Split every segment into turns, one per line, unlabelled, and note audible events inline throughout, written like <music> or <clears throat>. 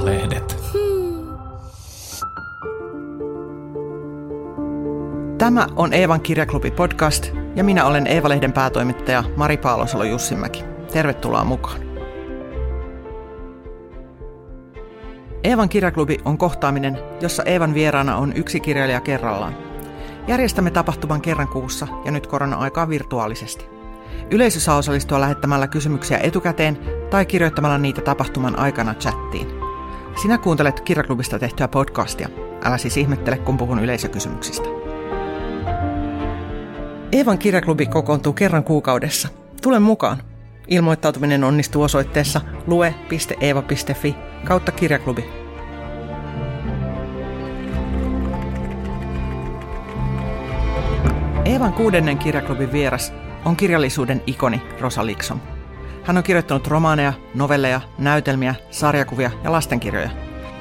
Eeva-lehdet.
Tämä on Eevan kirjaklubi podcast ja minä olen Eeva-lehden päätoimittaja Mari Paalosalo Jussimäki. Tervetuloa mukaan. Eevan kirjaklubi on kohtaaminen, jossa Eevan vieraana on yksi kirjailija kerrallaan. Järjestämme tapahtuman kerran kuussa ja nyt korona-aikaa virtuaalisesti. Yleisö saa osallistua lähettämällä kysymyksiä etukäteen tai kirjoittamalla niitä tapahtuman aikana chattiin. Sinä kuuntelet kirjaklubista tehtyä podcastia. Älä siis ihmettele, kun puhun yleisökysymyksistä. Eevan kirjaklubi kokoontuu kerran kuukaudessa. Tule mukaan. Ilmoittautuminen onnistuu osoitteessa lue.eeva.fi kautta kirjaklubi. Eevan kuudennen kirjaklubin vieras on kirjallisuuden ikoni Rosa Liksom. Hän on kirjoittanut romaaneja, novelleja, näytelmiä, sarjakuvia ja lastenkirjoja.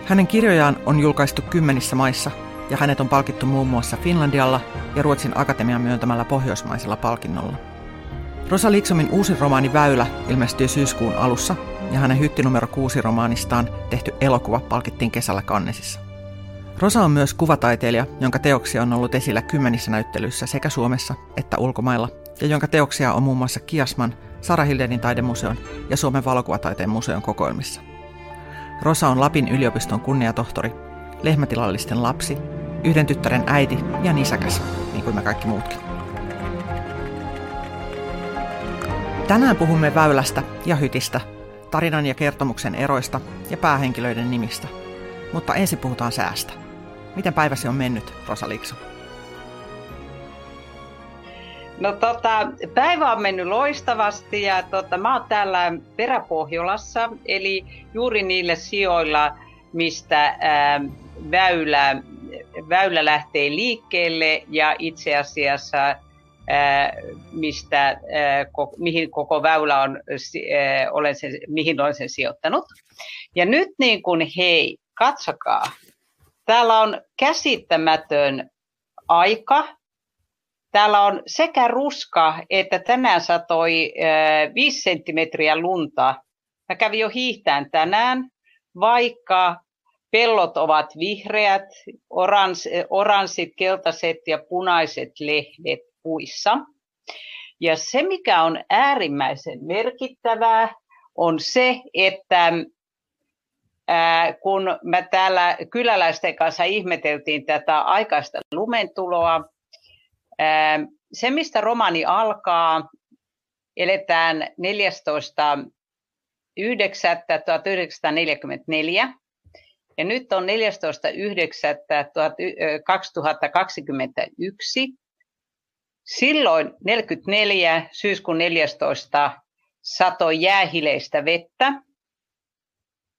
Hänen kirjojaan on julkaistu kymmenissä maissa ja hänet on palkittu muun muassa Finlandialla ja Ruotsin Akatemian myöntämällä pohjoismaisella palkinnolla. Rosa Liksomin uusi romaani Väylä ilmestyi syyskuun alussa ja hänen hytti numero 6 romaanistaan tehty elokuva palkittiin kesällä Kannesissa. Rosa on myös kuvataiteilija, jonka teoksia on ollut esillä kymmenissä näyttelyissä sekä Suomessa että ulkomailla, ja jonka teoksia on muun muassa Kiasman, Sara Hildenin taidemuseon ja Suomen valokuvataiteen museon kokoelmissa. Rosa on Lapin yliopiston kunniatohtori, lehmätilallisten lapsi, yhden tyttären äiti ja nisäkäs, niin kuin me kaikki muutkin. Tänään puhumme väylästä ja hytistä, tarinan ja kertomuksen eroista ja päähenkilöiden nimistä. Mutta ensin puhutaan säästä. Miten päiväsi on mennyt, Rosa Likso?
No tota, päivä on mennyt loistavasti ja tota, mä oon täällä Peräpohjolassa, eli juuri niillä sijoilla, mistä ää, väylä, väylä lähtee liikkeelle ja itse asiassa ää, mistä, ää, ko, mihin koko väylä on, ää, olen sen, mihin olen sen sijoittanut. Ja nyt niin kuin hei, katsokaa, täällä on käsittämätön aika, Täällä on sekä ruska että tänään satoi äh, 5 senttimetriä lunta. Mä kävin jo hiihtään tänään, vaikka pellot ovat vihreät, orans, oranssit, keltaiset ja punaiset lehdet puissa. Ja se, mikä on äärimmäisen merkittävää, on se, että kun me täällä kyläläisten kanssa ihmeteltiin tätä aikaista lumentuloa, se, mistä romani alkaa, eletään 14.9.1944 ja nyt on 14.9.2021. Silloin 44. syyskuun 14. satoi jäähileistä vettä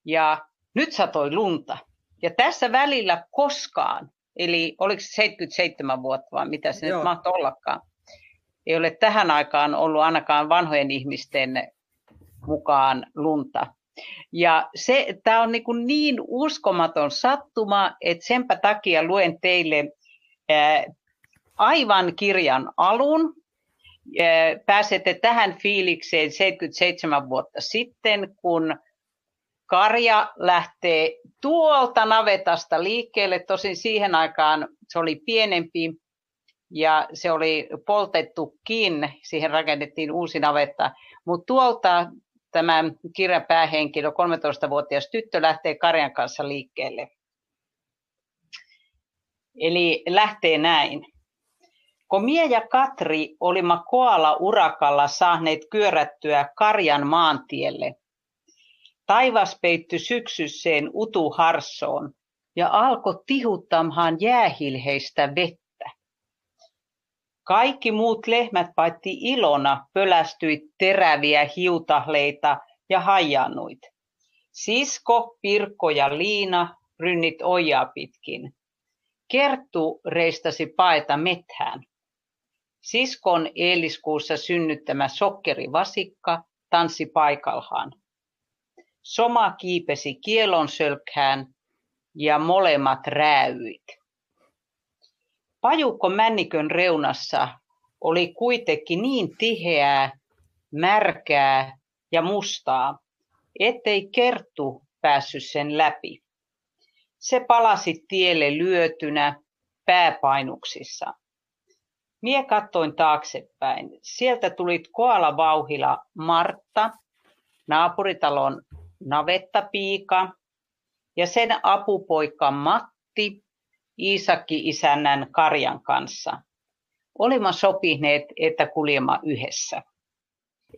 ja nyt satoi lunta. Ja tässä välillä koskaan Eli oliko se 77 vuotta vai mitä se Joo. nyt mahtoi ollakaan. Ei ole tähän aikaan ollut ainakaan vanhojen ihmisten mukaan lunta. Ja se, tämä on niin, niin uskomaton sattuma, että senpä takia luen teille ää, aivan kirjan alun. Ää, pääsette tähän fiilikseen 77 vuotta sitten, kun karja lähtee tuolta navetasta liikkeelle. Tosin siihen aikaan se oli pienempi ja se oli poltettukin. Siihen rakennettiin uusi navetta. Mutta tuolta tämä kirjan päähenkilö, 13-vuotias tyttö, lähtee karjan kanssa liikkeelle. Eli lähtee näin. Kun Mie ja Katri olimme koala urakalla saaneet kyörättyä Karjan maantielle, Taivas peitty syksysseen utuharsoon ja alkoi tihuttamaan jäähilheistä vettä. Kaikki muut lehmät paitsi Ilona pölästyi teräviä hiutahleita ja hajannuit. Sisko, Pirkko ja Liina rynnit ojaa pitkin. Kerttu reistasi paeta methään. Siskon eiliskuussa synnyttämä sokkerivasikka tanssi paikallaan. Soma kiipesi kielonsölkkään ja molemmat rääyit. Pajukko männikön reunassa oli kuitenkin niin tiheää, märkää ja mustaa, ettei kerttu päässyt sen läpi. Se palasi tielle lyötynä pääpainuksissa. Mie kattoin taaksepäin. Sieltä tulit koala vauhila Martta, naapuritalon navettapiika ja sen apupoika Matti Iisakki isännän Karjan kanssa. Olimme sopineet, että kuljemme yhdessä.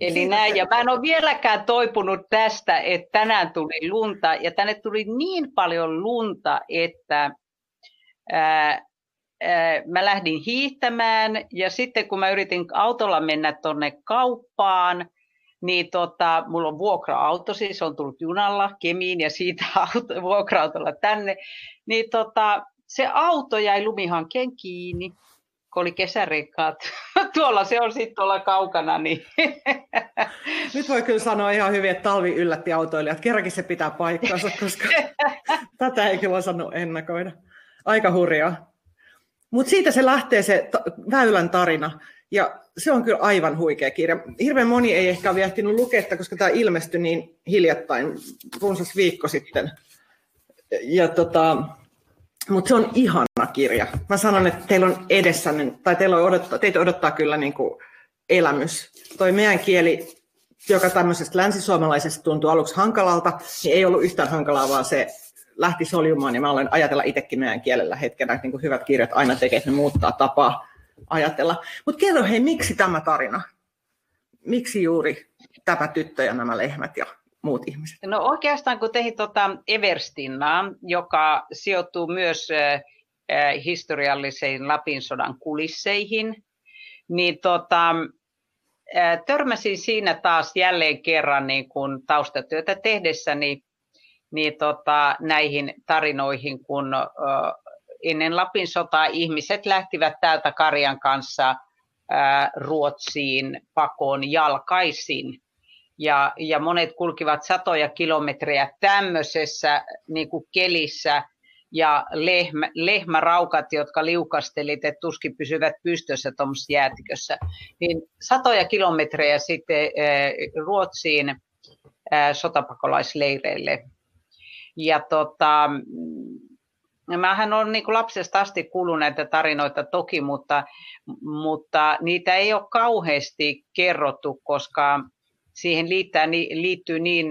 Eli näin, ja mä en ole vieläkään toipunut tästä, että tänään tuli lunta, ja tänne tuli niin paljon lunta, että ää, ää, mä lähdin hiihtämään, ja sitten kun mä yritin autolla mennä tuonne kauppaan, niin tota, mulla on vuokra-auto, siis on tullut junalla Kemiin ja siitä <laughs> auto, vuokra-autolla tänne, niin tota, se auto jäi lumihankkeen kiinni kun oli kesärenkaat. <laughs> Tuolla se on sitten tuolla kaukana. Niin. <laughs>
Nyt voi kyllä sanoa ihan hyvin, että talvi yllätti autoilijat. Kerrankin se pitää paikkansa, koska tätä ei kyllä osannut ennakoida. Aika hurjaa. Mutta siitä se lähtee se väylän tarina. Ja se on kyllä aivan huikea kirja. Hirveän moni ei ehkä ole viehtinyt lukea, koska tämä ilmestyi niin hiljattain, runsas viikko sitten. Ja tota, mutta se on ihana kirja. Mä sanon, että teillä on edessä, tai teillä on odottaa, teitä odottaa kyllä niin kuin elämys. Toi meidän kieli, joka tämmöisestä länsisuomalaisesta tuntuu aluksi hankalalta, niin ei ollut yhtään hankalaa, vaan se lähti soljumaan, ja mä olen ajatella itsekin meidän kielellä hetkenä, niin kuin hyvät kirjat aina tekee, että ne muuttaa tapaa ajatella. Mutta kerro hei, miksi tämä tarina? Miksi juuri tämä tyttö ja nämä lehmät ja muut ihmiset?
No oikeastaan kun tein tuota Everstinnaa, joka sijoittuu myös historialliseen Lapin sodan kulisseihin, niin tota, törmäsin siinä taas jälleen kerran niin kun taustatyötä tehdessäni niin tota, näihin tarinoihin, kun ennen Lapin sotaa ihmiset lähtivät täältä Karjan kanssa Ruotsiin pakoon jalkaisin ja, ja monet kulkivat satoja kilometrejä tämmöisessä niin kuin kelissä ja lehmä, lehmäraukat, jotka liukastelit, että tuskin pysyvät pystyssä tuommoisessa jäätikössä, niin satoja kilometrejä sitten Ruotsiin sotapakolaisleireille. Ja tota, Mähän on niin kuin lapsesta asti kuullut näitä tarinoita toki, mutta, mutta niitä ei ole kauheasti kerrottu, koska siihen liittää, liittyy niin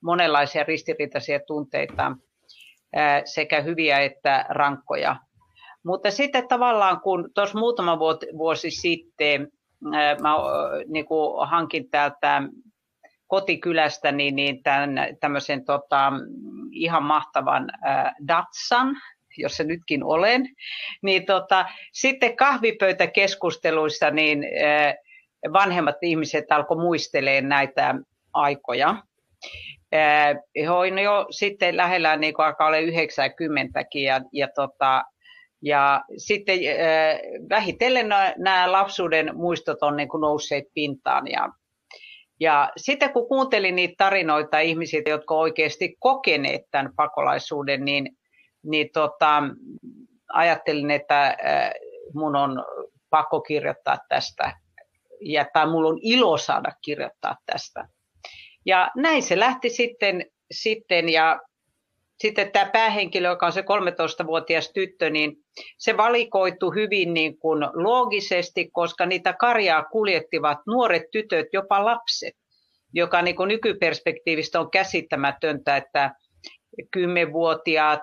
monenlaisia ristiriitaisia tunteita, sekä hyviä että rankkoja. Mutta sitten tavallaan, kun tuossa muutama vuosi sitten mä niin kuin hankin täältä kotikylästä niin, niin tämän, tämmöisen tota, ihan mahtavan äh, Datsan, jossa nytkin olen, niin tota, sitten kahvipöytäkeskusteluissa niin äh, vanhemmat ihmiset alkoi muistelee näitä aikoja. He on jo sitten lähellä niin kuin alkaa olla 90kin ja, ja, tota, ja sitten äh, vähitellen nämä lapsuuden muistot on niin kuin nousseet pintaan ja, ja sitten kun kuuntelin niitä tarinoita ihmisiltä, jotka oikeasti kokeneet tämän pakolaisuuden, niin, niin tota, ajattelin, että mun on pakko kirjoittaa tästä ja tai mulla on ilo saada kirjoittaa tästä. Ja näin se lähti sitten, sitten ja sitten tämä päähenkilö, joka on se 13-vuotias tyttö, niin se valikoitu hyvin niin kuin loogisesti, koska niitä karjaa kuljettivat nuoret tytöt, jopa lapset, joka niin kuin nykyperspektiivistä on käsittämätöntä, että 10-vuotiaat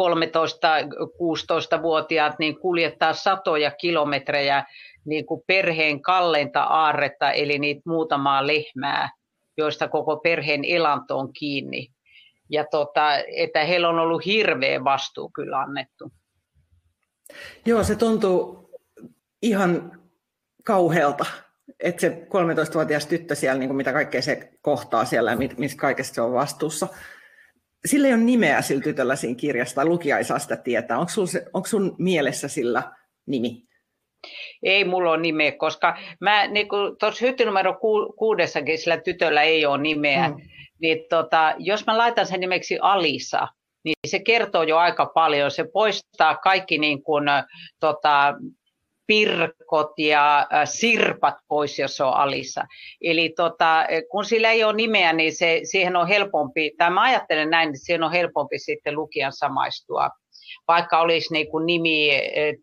13-16-vuotiaat niin kuljettaa satoja kilometrejä niin kuin perheen kalleinta aarretta, eli niitä muutamaa lehmää, joista koko perheen elanto on kiinni. Ja tota, että heillä on ollut hirveä vastuu kyllä annettu.
Joo, se tuntuu ihan kauhealta, että se 13-vuotias tyttö siellä, niin kuin mitä kaikkea se kohtaa siellä ja missä kaikesta se on vastuussa. Sillä ei ole nimeä sillä tytöllä siinä kirjassa, tai lukija ei saa sitä tietää. Onko, sun, onko sun mielessä sillä nimi?
Ei mulla ole nimeä, koska mä niin tuossa hyttynumero ku, kuudessakin sillä tytöllä ei ole nimeä. Mm. Niin tota, jos mä laitan sen nimeksi Alisa, niin se kertoo jo aika paljon. Se poistaa kaikki niin kuin, tota, pirkot ja sirpat pois, jos on alissa. Eli tota, kun sillä ei ole nimeä, niin se, siihen on helpompi, tai mä ajattelen näin, että siihen on helpompi sitten lukijan samaistua, vaikka olisi niin kuin nimi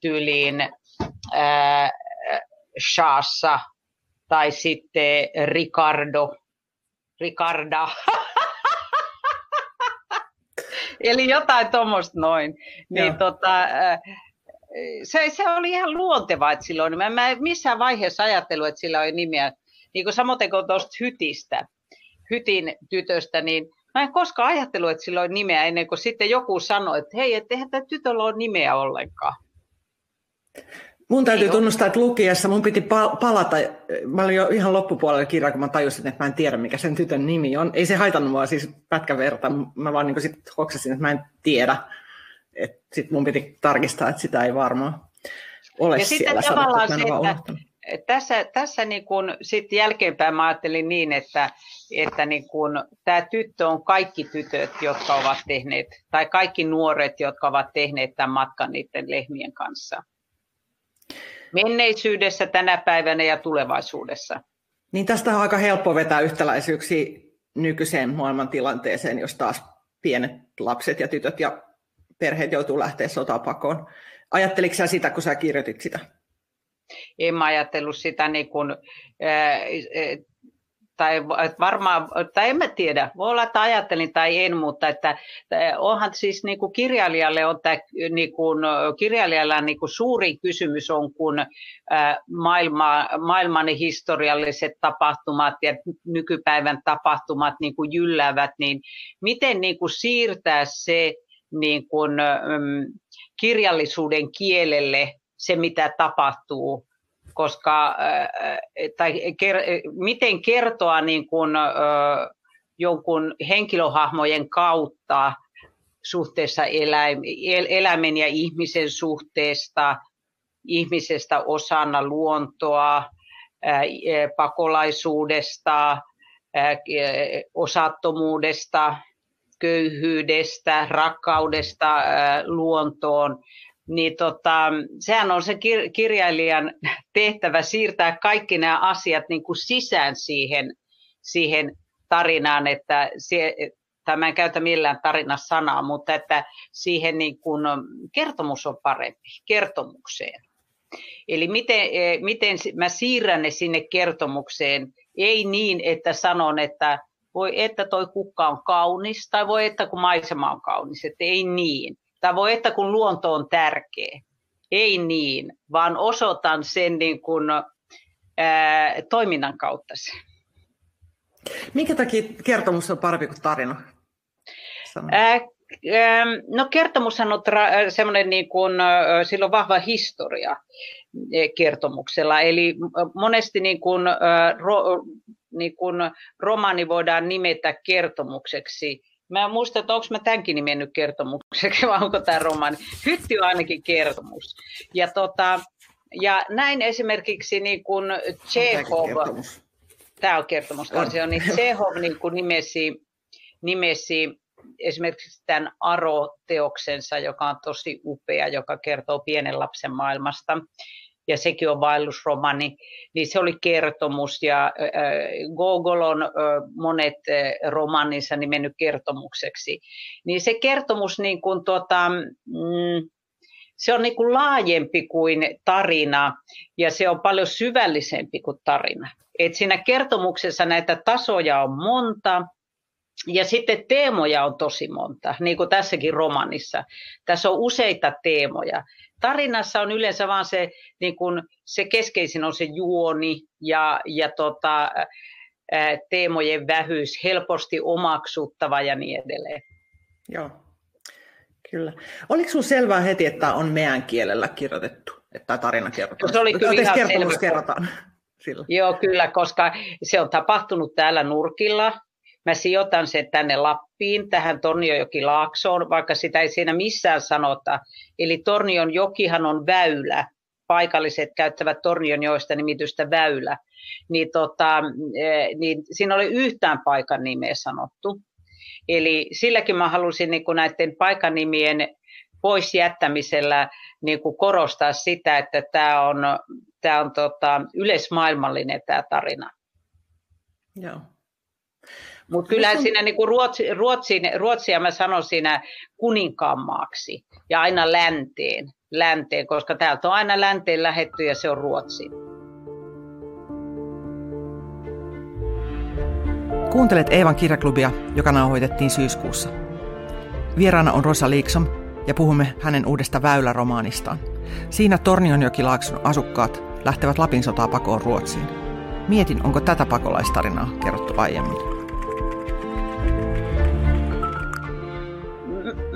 tyyliin äh, Shaassa tai sitten Ricardo, Ricarda. <laughs> Eli jotain tuommoista noin. Niin tota, se, se oli ihan luontevaa, että silloin, mä, mä en missään vaiheessa ajatellut, että sillä oli nimeä, niin kuin samoin kuin tuosta Hytistä, Hytin tytöstä, niin mä en koskaan ajatellut, että sillä oli nimeä ennen kuin sitten joku sanoi, että hei, että eihän tämä tytöllä ole nimeä ollenkaan.
Mun täytyy tunnustaa, että lukiessa mun piti palata, mä olin jo ihan loppupuolella kirjaa, kun mä tajusin, että mä en tiedä, mikä sen tytön nimi on. Ei se haitannut mua siis pätkän verta, mä vaan niin sit hoksasin, että mä en tiedä. Sitten mun piti tarkistaa, että sitä ei varmaan ole ja siellä
sitten tavallaan se, että tässä, tässä niin kun, sit jälkeenpäin mä ajattelin niin, että, että niin kun, tämä tyttö on kaikki tytöt, jotka ovat tehneet, tai kaikki nuoret, jotka ovat tehneet tämän matkan niiden lehmien kanssa menneisyydessä, tänä päivänä ja tulevaisuudessa.
Niin tästä on aika helppo vetää yhtäläisyyksiä nykyiseen maailman tilanteeseen, jos taas pienet lapset ja tytöt ja perheet joutuu lähteä sotapakoon. Ajatteliko sä sitä, kun sä kirjoitit sitä?
En mä ajatellut sitä niin kuin, tai varmaan, tai en mä tiedä, voi olla, että ajattelin tai en, mutta että onhan siis niin kuin kirjailijalle on tämä, niin kuin, kirjailijalla niin kuin suuri kysymys on, kun maailma, maailman historialliset tapahtumat ja nykypäivän tapahtumat niin kuin jylläävät, niin miten niin kuin siirtää se niin kuin, kirjallisuuden kielelle se, mitä tapahtuu koska, tai ker, miten kertoa niin kuin, jonkun henkilöhahmojen kautta suhteessa eläimen ja ihmisen suhteesta, ihmisestä osana luontoa, pakolaisuudesta, osattomuudesta, köyhyydestä, rakkaudesta luontoon niin tota, sehän on se kir- kirjailijan tehtävä siirtää kaikki nämä asiat niin kuin sisään siihen, siihen tarinaan, että se, tai mä en käytä millään sanaa, mutta että siihen niin kuin, kertomus on parempi, kertomukseen. Eli miten, miten mä siirrän ne sinne kertomukseen, ei niin, että sanon, että voi että toi kukka on kaunis, tai voi että kun maisema on kaunis, että ei niin, tai voi että kun luonto on tärkeä. Ei niin, vaan osoitan sen niin kuin, ää, toiminnan kautta sen.
Minkä takia kertomus on parempi kuin tarina?
Ää, No kertomushan on tra- semmoinen, niin kuin, sillä on vahva historia kertomuksella, eli monesti niin kuin, ro, niin kuin romaani voidaan nimetä kertomukseksi Mä muistan, että onko mä tämänkin nimennyt kertomukseksi, <laughs> vai onko tämä romaani. Hytti on ainakin kertomus. Ja, tota, ja näin esimerkiksi niin kuin Chekhov, tämä on kertomus, on. on, niin Chekhov niin kuin nimesi, nimesi esimerkiksi tämän Aro-teoksensa, joka on tosi upea, joka kertoo pienen lapsen maailmasta ja sekin on vaellusromani, niin se oli kertomus ja äh, Gogol on äh, monet äh, romaninsa nimennyt kertomukseksi. Niin se kertomus niin kuin, tuota, mm, se on niin kuin laajempi kuin tarina ja se on paljon syvällisempi kuin tarina. Et siinä kertomuksessa näitä tasoja on monta ja sitten teemoja on tosi monta, niin kuin tässäkin romanissa. Tässä on useita teemoja tarinassa on yleensä vaan se, niin kun, se keskeisin on se juoni ja, ja tota, teemojen vähyys, helposti omaksuttava ja niin edelleen.
Joo, kyllä. Oliko sinulla selvää heti, että on meidän kielellä kirjoitettu, että tämä tarina kerrotaan?
Se oli kyllä ihan
kertomus kerrotaan. Sillä.
Joo, kyllä, koska se on tapahtunut täällä nurkilla Mä sijoitan sen tänne Lappiin, tähän Torniojoki-laaksoon, vaikka sitä ei siinä missään sanota. Eli Tornion jokihan on väylä. Paikalliset käyttävät Tornion joista nimitystä väylä. Niin, tota, eh, niin siinä oli yhtään paikan nimeä sanottu. Eli silläkin mä halusin niin näiden paikanimien pois jättämisellä niin kuin korostaa sitä, että tämä on, tämä on tota, yleismaailmallinen tämä tarina.
Joo.
Mutta kyllä on... siinä niin kuin Ruotsi, Ruotsin, Ruotsia mä sanon siinä kuninkaanmaaksi ja aina länteen, länteen, koska täältä on aina länteen lähetty ja se on Ruotsi.
Kuuntelet Eevan kirjaklubia, joka nauhoitettiin syyskuussa. Vieraana on Rosa Liiksom ja puhumme hänen uudesta väyläromaanistaan. Siinä Tornionjokilaakson asukkaat lähtevät Lapin sotaa pakoon Ruotsiin. Mietin, onko tätä pakolaistarinaa kerrottu aiemmin.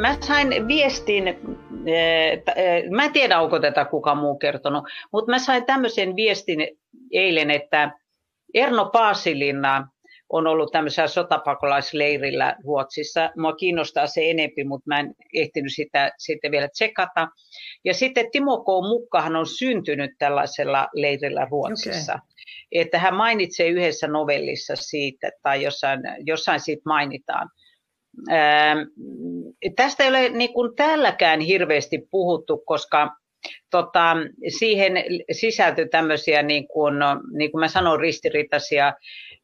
Mä sain viestin, eh, eh, mä en tiedä onko tätä kuka muu kertonut, mutta mä sain tämmöisen viestin eilen, että Erno Paasilinna on ollut tämmöisellä sotapakolaisleirillä Ruotsissa. Mua kiinnostaa se enempi, mutta mä en ehtinyt sitä sitten vielä tsekata. Ja sitten Timo K. Mukkahan on syntynyt tällaisella leirillä Ruotsissa. Okay. Että hän mainitsee yhdessä novellissa siitä, tai jossain, jossain siitä mainitaan. Tästä ei ole niin kuin täälläkään hirveästi puhuttu, koska tota, siihen sisältyy tämmöisiä, niin kuin, niin kuin mä sanon, ristiriitaisia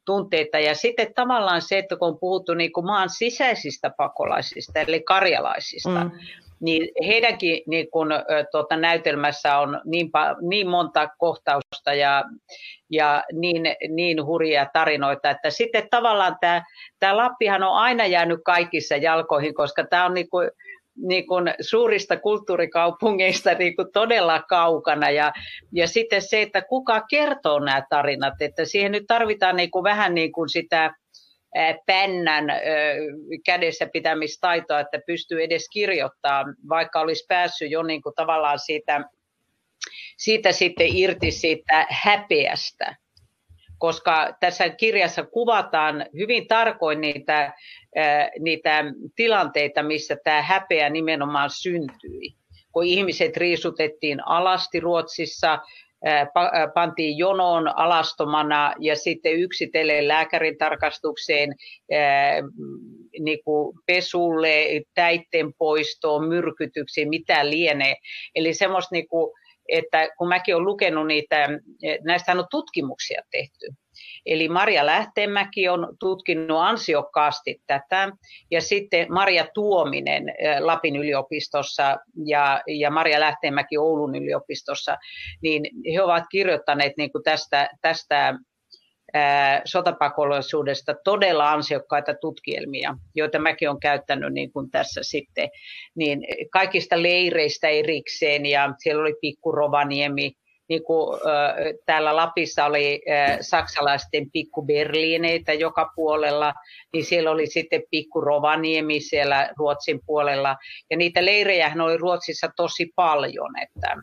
tunteita. Ja sitten tavallaan se, että kun on puhuttu niin kuin maan sisäisistä pakolaisista, eli karjalaisista, mm. Niin heidänkin niin kuin, tuota, näytelmässä on niin, niin monta kohtausta ja, ja niin, niin hurjia tarinoita, että sitten tavallaan tämä, tämä Lappihan on aina jäänyt kaikissa jalkoihin, koska tämä on niin kuin, niin kuin suurista kulttuurikaupungeista niin kuin todella kaukana. Ja, ja sitten se, että kuka kertoo nämä tarinat, että siihen nyt tarvitaan niin kuin vähän niin kuin sitä pännän kädessä pitämistaitoa, että pystyy edes kirjoittaa, vaikka olisi päässyt jo niin kuin tavallaan siitä, siitä sitten irti siitä häpeästä koska tässä kirjassa kuvataan hyvin tarkoin niitä, niitä tilanteita, missä tämä häpeä nimenomaan syntyi. Kun ihmiset riisutettiin alasti Ruotsissa, pantiin jonoon alastomana ja sitten yksitellen lääkärin tarkastukseen niin kuin pesulle, täitten poistoon, myrkytyksiin, mitä lienee. Eli semmoista niin kuin että kun mäkin olen lukenut niitä, näistä on tutkimuksia tehty. Eli Maria Lähteenmäki on tutkinut ansiokkaasti tätä, ja sitten Maria Tuominen Lapin yliopistossa ja, ja Maria Lähteenmäki Oulun yliopistossa, niin he ovat kirjoittaneet niin kuin tästä, tästä sotapakolaisuudesta todella ansiokkaita tutkielmia, joita mäkin olen käyttänyt niin kuin tässä sitten, niin kaikista leireistä erikseen ja siellä oli Pikku Rovaniemi, niin kuin täällä Lapissa oli saksalaisten pikku Berliineitä joka puolella, niin siellä oli sitten pikku Rovaniemi siellä Ruotsin puolella. Ja niitä leirejä oli Ruotsissa tosi paljon, että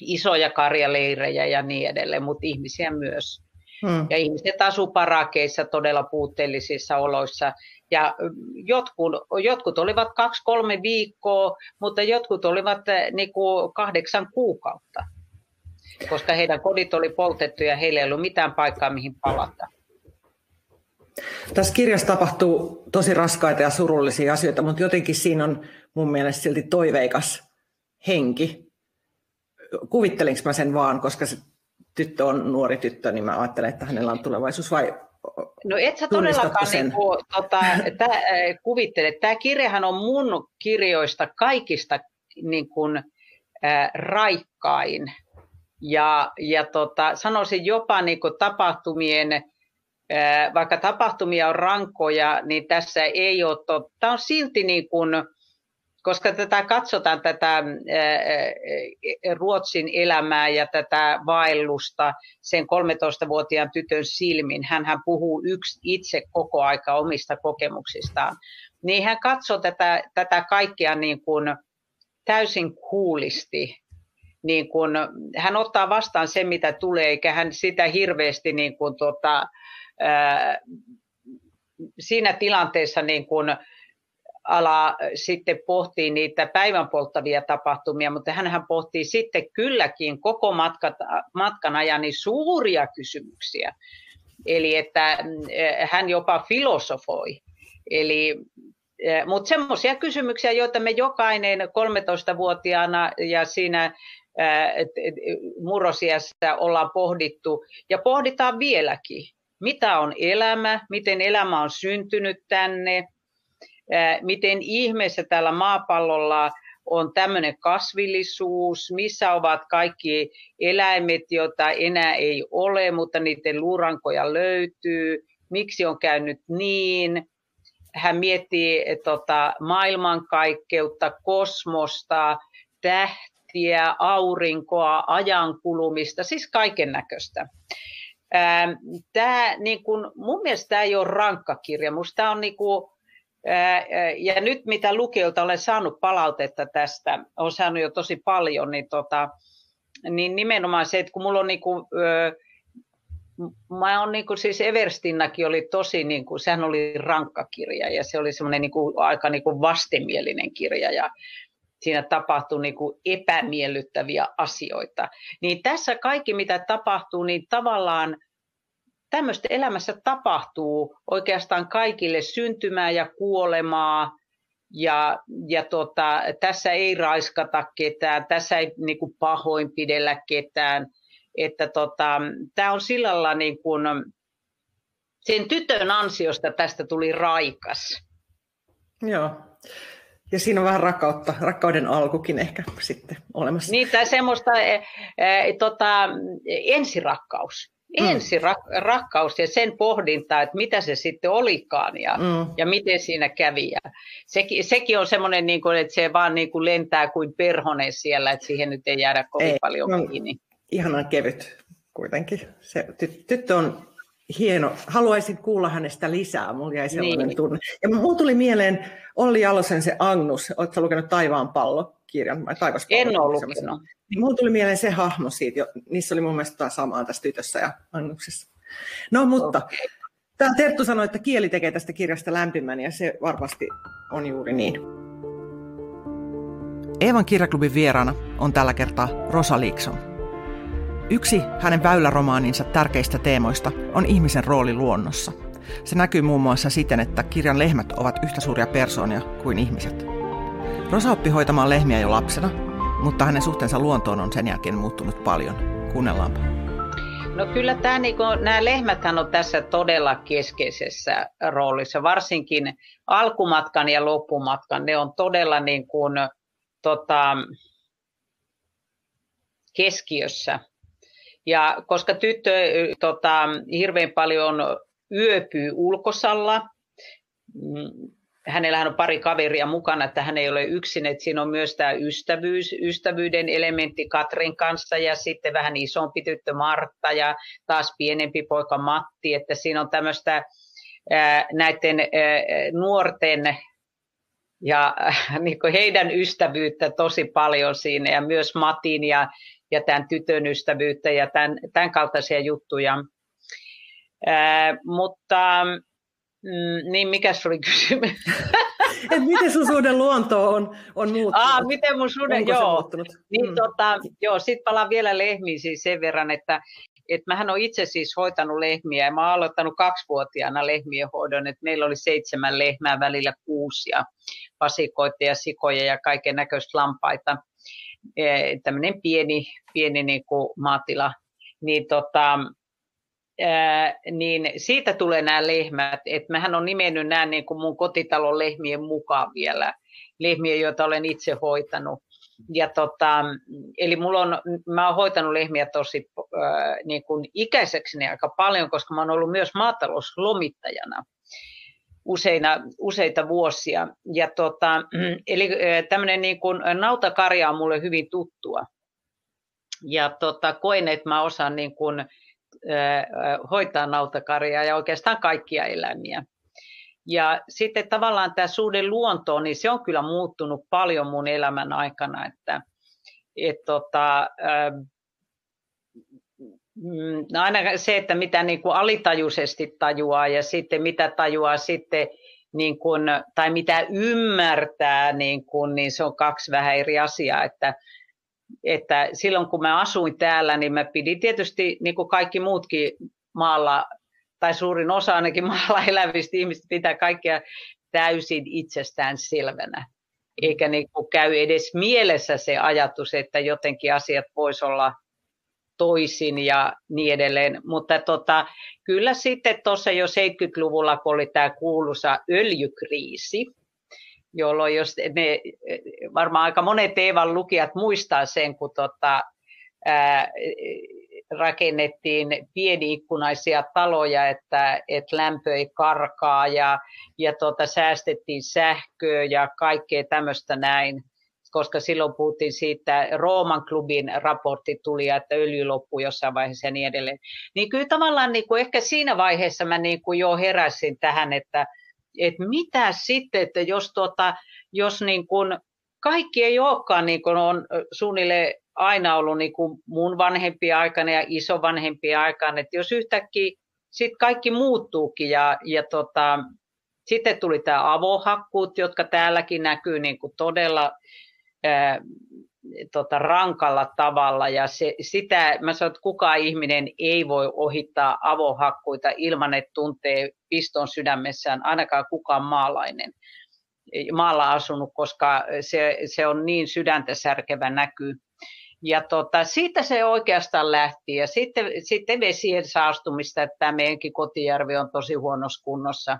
isoja karjaleirejä ja niin edelleen, mutta ihmisiä myös. Hmm. Ja ihmiset asuivat parakeissa todella puutteellisissa oloissa. Ja jotkut, jotkut olivat kaksi-kolme viikkoa, mutta jotkut olivat eh, niin kuin kahdeksan kuukautta, koska heidän kodit oli poltettu ja heillä ei ollut mitään paikkaa, mihin palata.
Tässä kirjassa tapahtuu tosi raskaita ja surullisia asioita, mutta jotenkin siinä on mun mielestä silti toiveikas henki. Kuvittelinko mä sen vaan, koska se tyttö on nuori tyttö, niin mä ajattelen, että hänellä on tulevaisuus vai
No et sä todellakaan niin kuin, tota, tää, kuvittele. Tämä kirjahan on mun kirjoista kaikista niin kuin, äh, raikkain. Ja, ja tota, sanoisin jopa niin kuin tapahtumien, vaikka tapahtumia on rankoja, niin tässä ei ole, tämä on silti niin kuin, koska tätä katsotaan tätä Ruotsin elämää ja tätä vaellusta sen 13-vuotiaan tytön silmin, hän puhuu yksi itse koko aika omista kokemuksistaan, niin hän katsoo tätä, tätä kaikkea niin kuin täysin kuulisti. Niin kuin, hän ottaa vastaan sen, mitä tulee, eikä hän sitä hirveästi niin kuin, tota, ää, siinä tilanteessa niin kuin, ala sitten pohtii niitä päivän polttavia tapahtumia, mutta hän pohtii sitten kylläkin koko matkat, matkan ajan niin suuria kysymyksiä. Eli että hän jopa filosofoi. Eli Mutta semmoisia kysymyksiä, joita me jokainen 13-vuotiaana ja siinä murrosiässä ollaan pohdittu ja pohditaan vieläkin. Mitä on elämä, miten elämä on syntynyt tänne, miten ihmeessä tällä maapallolla on tämmöinen kasvillisuus, missä ovat kaikki eläimet, joita enää ei ole, mutta niiden luurankoja löytyy, miksi on käynyt niin. Hän miettii tota, maailmankaikkeutta, kosmosta, tähtiä, aurinkoa, ajankulumista, siis kaiken näköistä. Tämä, niin kun, mun mielestä tämä ei ole rankka kirja. Musta on niin kun, ja nyt mitä lukijoilta olen saanut palautetta tästä, olen saanut jo tosi paljon, niin, tota, niin nimenomaan se, että kun mulla on niinku, mä on niinku, siis Everstinnakin oli tosi, niinku, sehän oli rankka kirja ja se oli semmoinen niinku, aika niinku vastenmielinen kirja ja siinä tapahtui niinku epämiellyttäviä asioita. Niin tässä kaikki mitä tapahtuu, niin tavallaan tämmöistä elämässä tapahtuu oikeastaan kaikille syntymää ja kuolemaa, ja, ja tota, tässä ei raiskata ketään, tässä ei niin kuin pahoinpidellä ketään. Että tota, tämä on sillä lailla niin kuin, sen tytön ansiosta tästä tuli raikas.
Joo. Ja siinä on vähän rakkautta, rakkauden alkukin ehkä sitten olemassa.
Niin, tai semmoista e, e, tota, ensirakkaus. Mm. ensi rakkaus ja sen pohdinta, että mitä se sitten olikaan ja, mm. ja miten siinä kävi. Ja sekin, sekin on semmoinen, niin kuin, että se vaan niin kuin lentää kuin perhonen siellä, että siihen nyt ei jäädä kovin ei, paljon no, kiinni.
Ihanan kevyt kuitenkin. Se ty- tyttö on hieno. Haluaisin kuulla hänestä lisää. Mulla jäi sellainen niin. tunne. Ja mulla tuli mieleen Olli Jalosen se Agnus. Oletko lukenut Taivaan pallo? kirjan,
En ole lukenut.
Niin mulla tuli mieleen se hahmo siitä, jo, niissä oli mun mielestä samaa tässä tytössä ja annuksessa. No mutta, okay. tämä Terttu sanoi, että kieli tekee tästä kirjasta lämpimän ja se varmasti on juuri niin. Eevan kirjaklubin vieraana on tällä kertaa Rosa Liksom. Yksi hänen väyläromaaninsa tärkeistä teemoista on ihmisen rooli luonnossa. Se näkyy muun muassa siten, että kirjan lehmät ovat yhtä suuria persoonia kuin ihmiset. Rosa oppi hoitamaan lehmiä jo lapsena, mutta hänen suhteensa luontoon on sen jälkeen muuttunut paljon. Kuunnellaanpa.
No kyllä tämä, niin kuin, nämä lehmäthän on tässä todella keskeisessä roolissa, varsinkin alkumatkan ja loppumatkan. Ne on todella niin kuin, tota, keskiössä. Ja koska tyttö tota, hirveän paljon yöpyy ulkosalla, mm, hänellähän on pari kaveria mukana, että hän ei ole yksin, että siinä on myös tämä ystävyys, ystävyyden elementti Katrin kanssa ja sitten vähän isompi tyttö Martta ja taas pienempi poika Matti, että siinä on tämmöistä näiden nuorten ja <laughs> niin heidän ystävyyttä tosi paljon siinä ja myös Matin ja, ja tämän tytön ystävyyttä ja tämän, tämän kaltaisia juttuja. Ää, mutta Mm, niin, mikä oli kysymys? <laughs>
Et miten sun suhde luontoon on, on muuttunut?
Aa, miten mun suhde, Onko joo. Muuttunut? Niin, mm. tota, joo, sitten palaan vielä lehmiin siis sen verran, että et mähän olen itse siis hoitanut lehmiä ja mä oon aloittanut kaksivuotiaana lehmien hoidon, että meillä oli seitsemän lehmää välillä kuusi ja vasikoita ja sikoja ja kaiken näköistä lampaita. E, tämmöinen pieni, pieni niin kuin maatila. Niin tota, niin siitä tulee nämä lehmät, että mähän on nimennyt nämä niin kuin mun kotitalon lehmien mukaan vielä, lehmiä, joita olen itse hoitanut. Ja tota, eli mulla on, mä oon hoitanut lehmiä tosi äh, niin kuin ikäiseksi aika paljon, koska mä oon ollut myös maatalouslomittajana useina, useita vuosia. Ja tota, <clears throat> eli tämmöinen niin kuin nautakarja on mulle hyvin tuttua. Ja tota, koen, että mä osaan niin kuin, hoitaa nautakarjaa ja oikeastaan kaikkia eläimiä. Ja sitten tavallaan tämä suhde luontoon, niin se on kyllä muuttunut paljon mun elämän aikana, että et tota, mm, aina se, että mitä niin kuin alitajuisesti tajuaa ja sitten mitä tajuaa sitten, niin kuin, tai mitä ymmärtää, niin, kuin, niin se on kaksi vähän eri asiaa, että että silloin kun mä asuin täällä, niin mä pidin tietysti niin kuin kaikki muutkin maalla, tai suurin osa ainakin <laughs> maalla elävistä ihmistä pitää kaikkia täysin itsestään selvänä. Eikä niin kuin käy edes mielessä se ajatus, että jotenkin asiat voisi olla toisin ja niin edelleen. Mutta tota, kyllä sitten tuossa jo 70-luvulla, kun oli tämä kuuluisa öljykriisi, jolloin jos ne, varmaan aika monet Eevan lukijat muistaa sen, kun tota, ää, rakennettiin pieniikkunaisia taloja, että, että lämpö ei karkaa ja, ja tota, säästettiin sähköä ja kaikkea tämmöistä näin koska silloin puhuttiin siitä, Rooman klubin raportti tuli, että öljy loppuu jossain vaiheessa ja niin edelleen. Niin kyllä tavallaan niin kuin ehkä siinä vaiheessa mä niin kuin jo heräsin tähän, että, että mitä sitten, että jos, tuota, jos niin kuin kaikki ei olekaan niin kuin on suunnilleen aina ollut niin kuin mun vanhempien aikana ja isovanhempien aikana, että jos yhtäkkiä sitten kaikki muuttuukin ja, ja tota, sitten tuli tämä avohakkuut, jotka täälläkin näkyy niin kuin todella tota, rankalla tavalla ja se, sitä, mä sanon, että kukaan ihminen ei voi ohittaa avohakkuita ilman, että tuntee piston sydämessään, ainakaan kukaan maalainen maalla asunut, koska se, se on niin sydäntä särkevä näky. Ja tota, siitä se oikeastaan lähti. Ja sitten, sitten vesien saastumista, että tämä meidänkin kotijärvi on tosi huonossa kunnossa.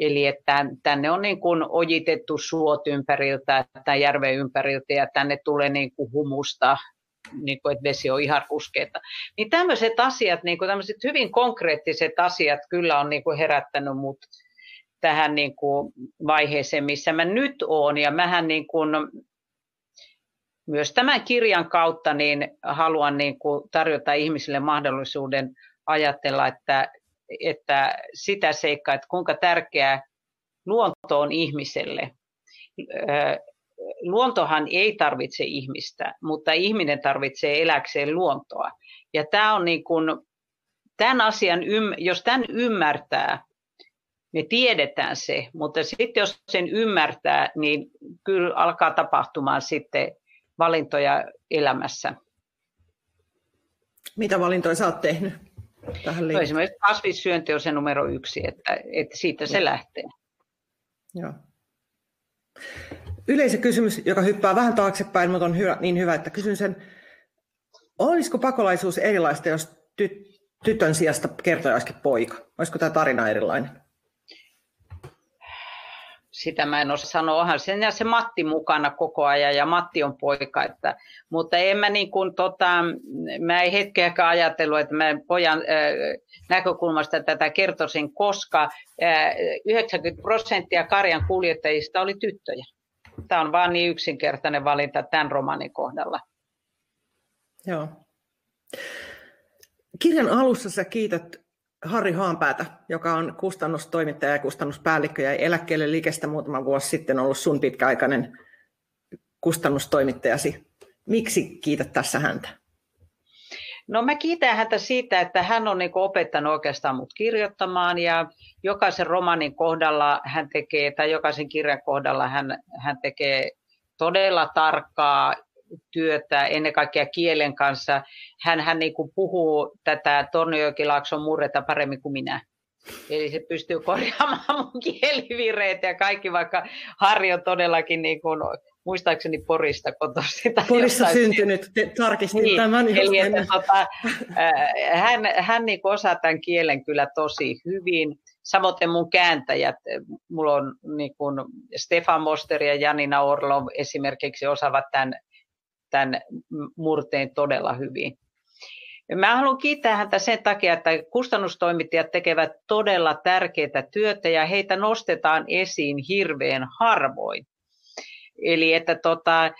Eli että tänne on niin kuin ojitettu suot ympäriltä, tämän järven ympäriltä, ja tänne tulee niin kuin humusta, niin kuin, että vesi on ihan ruskeata. Niin tämmöiset asiat, niin kuin tämmöiset hyvin konkreettiset asiat kyllä on niin kuin herättänyt mut tähän niin kuin vaiheeseen, missä mä nyt oon. Ja mähän niin kuin myös tämän kirjan kautta niin haluan niin kuin tarjota ihmisille mahdollisuuden ajatella, että, että sitä seikkaa, että kuinka tärkeää luonto on ihmiselle. Luontohan ei tarvitse ihmistä, mutta ihminen tarvitsee eläkseen luontoa. Ja tämä on niin kuin, tämän asian, jos tämän ymmärtää, me tiedetään se, mutta sitten jos sen ymmärtää, niin kyllä alkaa tapahtumaan sitten valintoja elämässä.
Mitä valintoja sä oot tehnyt tähän
no esimerkiksi kasvissyönti on se numero yksi, että, että siitä se lähtee.
Joo. Yleisökysymys, joka hyppää vähän taaksepäin, mutta on hyvä, niin hyvä, että kysyn sen, olisiko pakolaisuus erilaista, jos ty- tytön sijasta kertoja olisikin poika? Olisiko tämä tarina erilainen?
Sitä mä en osaa sanoa, onhan sen ja se Matti mukana koko ajan ja Matti on poika, että, mutta en mä niin kuin, tota, mä ei hetkeäkään ajatellut, että mä pojan äh, näkökulmasta tätä kertoisin, koska äh, 90 prosenttia karjan kuljettajista oli tyttöjä. Tämä on vaan niin yksinkertainen valinta tämän romanin kohdalla.
Joo. Kirjan alussa sä kiität Harri Haanpäätä, joka on kustannustoimittaja ja kustannuspäällikkö ja eläkkeelle liikestä muutama vuosi sitten ollut sun pitkäaikainen kustannustoimittajasi. Miksi kiität tässä häntä?
No mä kiitän häntä siitä, että hän on niin opettanut oikeastaan mut kirjoittamaan ja jokaisen romanin kohdalla hän tekee, tai jokaisen kirjan kohdalla hän, hän tekee todella tarkkaa työtä ennen kaikkea kielen kanssa. Hän, hän niin kuin puhuu tätä Torniojokilaakson murreta paremmin kuin minä. Eli se pystyy korjaamaan mun <laughs> kielivireet ja kaikki, vaikka Harri on todellakin niin kuin, muistaakseni Porista kotoisin.
Porissa syntynyt, tarkistin niin, tämän.
Eli että, tota, hän, hän niin osaa tämän kielen kyllä tosi hyvin. Samoin mun kääntäjät, mulla on niin kuin Stefan Moster ja Janina Orlov esimerkiksi osaavat tämän tämän murteen todella hyvin. Mä haluan kiittää häntä sen takia, että kustannustoimittajat tekevät todella tärkeää työtä ja heitä nostetaan esiin hirveän harvoin. Eli että tota,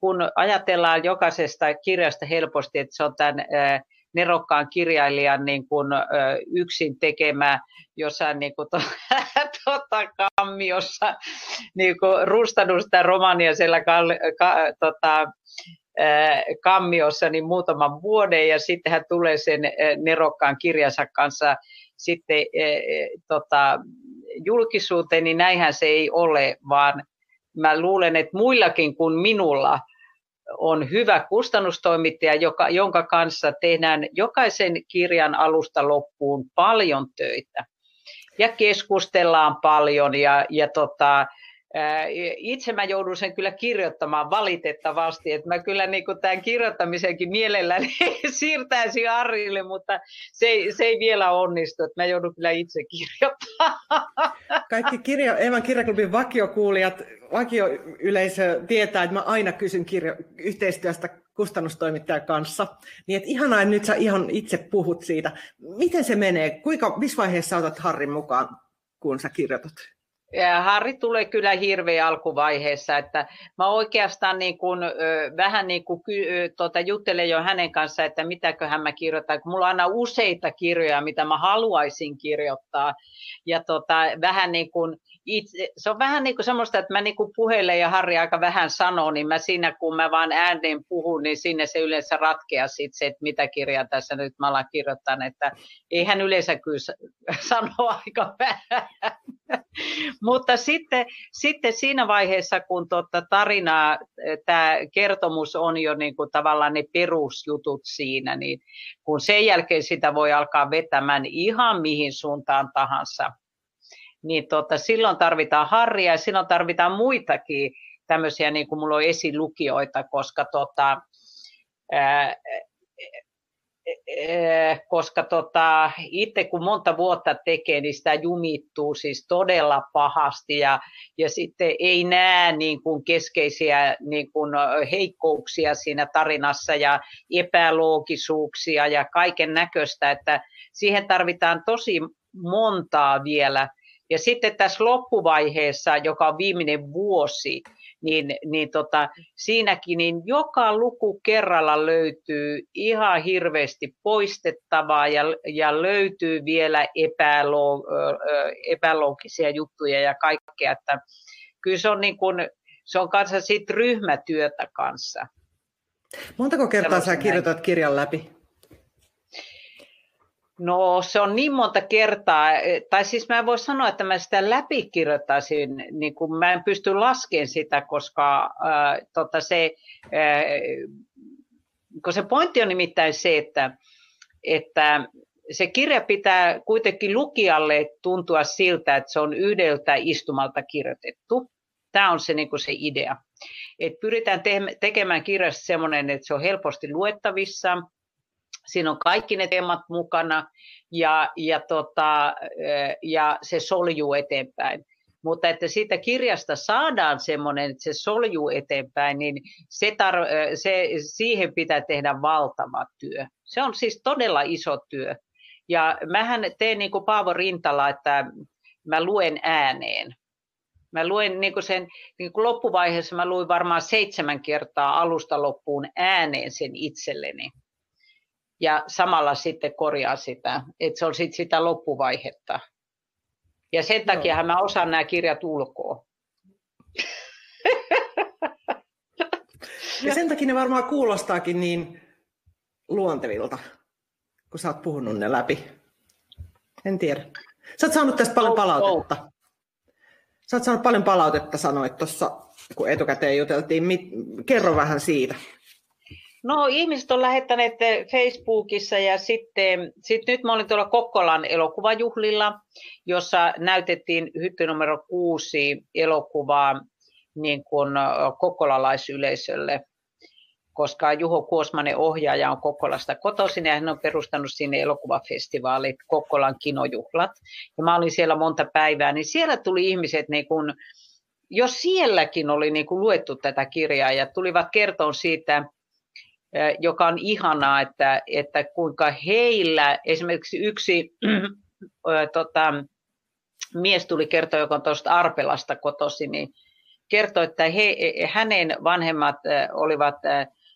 kun ajatellaan jokaisesta kirjasta helposti, että se on tämän nerokkaan kirjailijan niin kuin, yksin tekemä jossain niin kuin, to, <laughs> tota, kammiossa niin kuin, rustannut sitä romania siellä ka, ka, tota, kammiossa niin muutaman vuoden ja sitten hän tulee sen nerokkaan kirjansa kanssa sitten tota, julkisuuteen, niin näinhän se ei ole, vaan mä luulen, että muillakin kuin minulla – on hyvä kustannustoimittaja, joka, jonka kanssa tehdään jokaisen kirjan alusta loppuun paljon töitä. ja keskustellaan paljon ja, ja tota, itse mä joudun sen kyllä kirjoittamaan valitettavasti, että mä kyllä niin tämän kirjoittamisenkin mielelläni <laughs> siirtäisin Arille, mutta se ei, se ei vielä onnistu, että mä joudun kyllä itse kirjoittamaan. <laughs>
Kaikki kirjo, Evan kirjaklubin vakiokuulijat, vakioyleisö tietää, että mä aina kysyn kirjo, yhteistyöstä kustannustoimittajan kanssa. Niin että ihanaa, että nyt sä ihan itse puhut siitä. Miten se menee? Kuinka, missä vaiheessa otat Harrin mukaan, kun sä kirjoitat?
Harri tulee kyllä hirveä alkuvaiheessa, että mä oikeastaan niin kuin, vähän niin kuin tuota, juttelen jo hänen kanssaan, että mitäköhän mä kirjoitan, kun mulla on aina useita kirjoja, mitä mä haluaisin kirjoittaa, ja tota, vähän niin kuin, itse, se on vähän niin kuin semmoista, että mä niin kuin puhelen ja Harri aika vähän sanoo, niin mä siinä kun mä vaan ääneen puhun, niin sinne se yleensä ratkeaa sit se, että mitä kirjaa tässä nyt mä alan kirjoittaa, että ei hän yleensä kyllä <laughs> sano aika vähän. <laughs> Mutta sitten, sitten siinä vaiheessa, kun tuota tarinaa, tämä kertomus on jo niin kuin tavallaan ne perusjutut siinä, niin kun sen jälkeen sitä voi alkaa vetämään ihan mihin suuntaan tahansa, niin tota, silloin tarvitaan harria ja silloin tarvitaan muitakin tämmöisiä, niin kuin mulla on esilukijoita, koska tota, ää, koska tota, itse kun monta vuotta tekee, niin sitä jumittuu siis todella pahasti ja, ja sitten ei näe niin kuin keskeisiä niin kuin heikkouksia siinä tarinassa ja epäloogisuuksia ja kaiken näköistä, että siihen tarvitaan tosi montaa vielä. Ja sitten tässä loppuvaiheessa, joka on viimeinen vuosi, niin, niin tota, siinäkin niin joka luku kerralla löytyy ihan hirveästi poistettavaa ja, ja löytyy vielä epäloo, epäloogisia juttuja ja kaikkea. Että kyllä se on, niin kuin, se on kanssa sit ryhmätyötä kanssa.
Montako kertaa sä kirjoitat kirjan läpi?
No se on niin monta kertaa, tai siis mä voin sanoa, että mä sitä läpikirjoittaisin, niin kuin mä en pysty laskemaan sitä, koska äh, tota se, äh, kun se pointti on nimittäin se, että, että se kirja pitää kuitenkin lukijalle tuntua siltä, että se on yhdeltä istumalta kirjoitettu. Tämä on se, niin kuin se idea. Et pyritään te- tekemään kirjasta sellainen, että se on helposti luettavissa, Siinä on kaikki ne teemat mukana ja, ja, tota, ja se soljuu eteenpäin. Mutta että siitä kirjasta saadaan semmoinen, että se soljuu eteenpäin, niin se tar- se, siihen pitää tehdä valtava työ. Se on siis todella iso työ. Ja mähän teen niin kuin Paavo Rintala, että mä luen ääneen. Mä luen niin kuin sen niin kuin loppuvaiheessa, mä luin varmaan seitsemän kertaa alusta loppuun ääneen sen itselleni ja samalla sitten korjaa sitä, että se on sitten sitä loppuvaihetta. Ja sen takia mä osaan nämä kirjat ulkoa.
Ja sen takia ne varmaan kuulostaakin niin luontevilta, kun sä oot puhunut ne läpi. En tiedä. Sä oot saanut tästä paljon palautetta. Sä oot saanut paljon palautetta, sanoit tuossa, kun etukäteen juteltiin. Kerro vähän siitä.
No ihmiset on lähettäneet Facebookissa ja sitten sit nyt mä olin tuolla Kokkolan elokuvajuhlilla, jossa näytettiin hytti numero kuusi elokuvaa niin kuin kokkolalaisyleisölle, koska Juho Kuosmanen ohjaaja on Kokkolasta kotoisin ja hän on perustanut sinne elokuvafestivaalit, Kokkolan kinojuhlat. Ja mä olin siellä monta päivää, niin siellä tuli ihmiset niin kuin, jos sielläkin oli niin kuin luettu tätä kirjaa ja tulivat kertoa siitä, joka on ihanaa, että, että kuinka heillä, esimerkiksi yksi tota, mies tuli kertoa, joka on tuosta Arpelasta kotosi, niin kertoi, että he, hänen vanhemmat olivat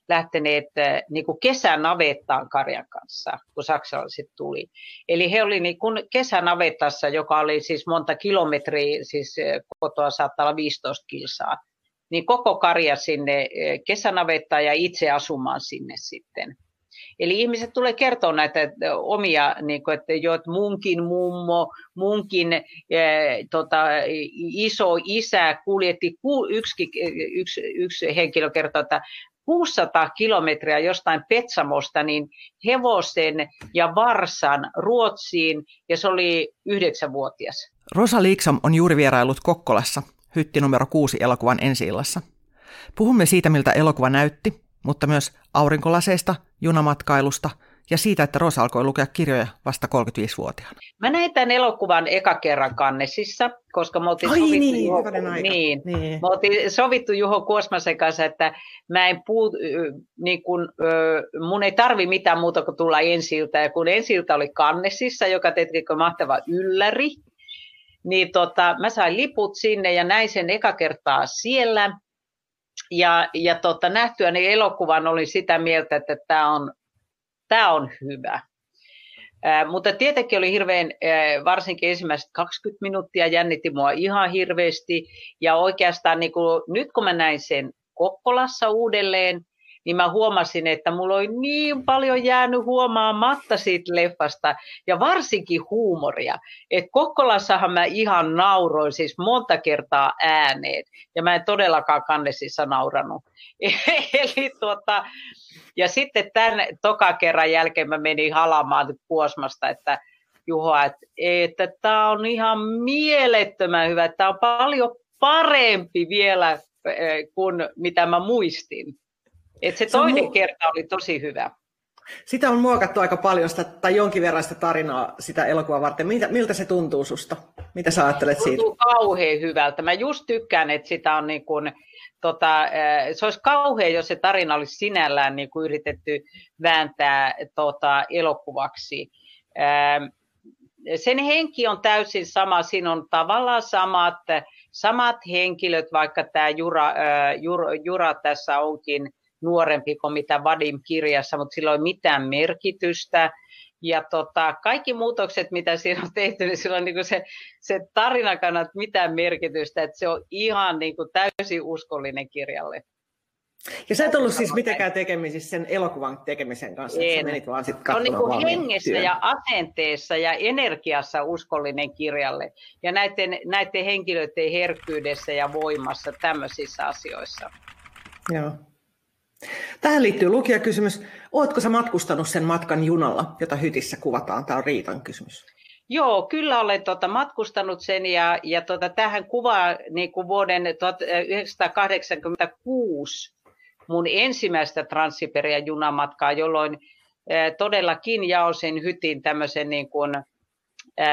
lähteneet niin kuin kesänavettaan karjan kanssa, kun saksalaiset tuli. Eli he olivat niin kuin kesänavettassa, joka oli siis monta kilometriä, siis kotoa saattaa olla 15 kilsaa niin koko karja sinne eh, kesänavettaan ja itse asumaan sinne sitten. Eli ihmiset tulee kertoa näitä eh, omia, niin kuin, että jo, että munkin mummo, munkin äh, tota, iso isä kuljetti, ku, yksi, yksi, yksi henkilö kertoo, että 600 kilometriä jostain Petsamosta niin hevosen ja varsan Ruotsiin ja se oli yhdeksänvuotias.
Rosa Liksom on juuri vierailut Kokkolassa, hytti numero kuusi elokuvan ensi Puhumme siitä, miltä elokuva näytti, mutta myös aurinkolaseista, junamatkailusta – ja siitä, että Rosa alkoi lukea kirjoja vasta 35-vuotiaana.
Mä näin tämän elokuvan eka kerran kannesissa, koska me oltiin,
Ai
sovittu,
niin,
Juho,
niin,
niin. Me oltiin sovittu Juho Kuosmasen kanssa, että mä en puu, niin kun, mun ei tarvi mitään muuta kuin tulla ensiltä. Ja kun ensiltä oli kannesissa, joka teki mahtava ylläri, niin tota, mä sain liput sinne ja näin sen eka kertaa siellä. Ja, ja tota, nähtyäni elokuvan olin sitä mieltä, että tämä on tämä on hyvä. Ää, mutta tietenkin oli hirveän, ää, varsinkin ensimmäiset 20 minuuttia jännitti mua ihan hirveästi. Ja oikeastaan niin kuin, nyt kun mä näin sen Kokkolassa uudelleen, niin mä huomasin, että mulla oli niin paljon jäänyt huomaamatta siitä leffasta, ja varsinkin huumoria. Että Kokkolassahan mä ihan nauroin siis monta kertaa ääneen, ja mä en todellakaan kannesissa nauranut. <laughs> Eli tuota, ja sitten tämän toka kerran jälkeen mä menin halamaan Kuosmasta, että Juho, että, että tämä on ihan mielettömän hyvä, tämä on paljon parempi vielä kuin mitä mä muistin. Et se toinen se mu- kerta oli tosi hyvä.
Sitä on muokattu aika paljon sitä, tai jonkin verran sitä tarinaa sitä elokuvaa varten. Miltä, miltä se tuntuu susta? Mitä sä ajattelet siitä?
Tuntuu kauhean hyvältä. Mä just tykkään, että sitä on niin kuin, tota, se olisi kauhean, jos se tarina olisi sinällään niin kuin yritetty vääntää tota, elokuvaksi. Sen henki on täysin sama, siinä on tavallaan samat, samat henkilöt, vaikka tämä Jura, Jura, Jura tässä onkin nuorempi kuin mitä Vadim kirjassa, mutta sillä ei mitään merkitystä. Ja tota, kaikki muutokset, mitä siinä on tehty, niin sillä on niin se, se tarina kannat mitään merkitystä, että se on ihan niin kuin täysin uskollinen kirjalle.
Ja sä et ollut siis mitenkään tekemisissä sen elokuvan tekemisen kanssa, en. että menit vaan sitten
On niin kuin hengessä työn. ja asenteessa ja energiassa uskollinen kirjalle. Ja näiden, näiden henkilöiden herkkyydessä ja voimassa tämmöisissä asioissa.
Joo. Tähän liittyy lukijakysymys. Oletko sä matkustanut sen matkan junalla, jota hytissä kuvataan? Tämä on Riitan kysymys.
Joo, kyllä olen tota, matkustanut sen ja, ja tota, tähän kuvaa niin kuin vuoden 1986 mun ensimmäistä Transsiberian junamatkaa, jolloin ää, todellakin jaosin hytin tämmöisen niin kuin,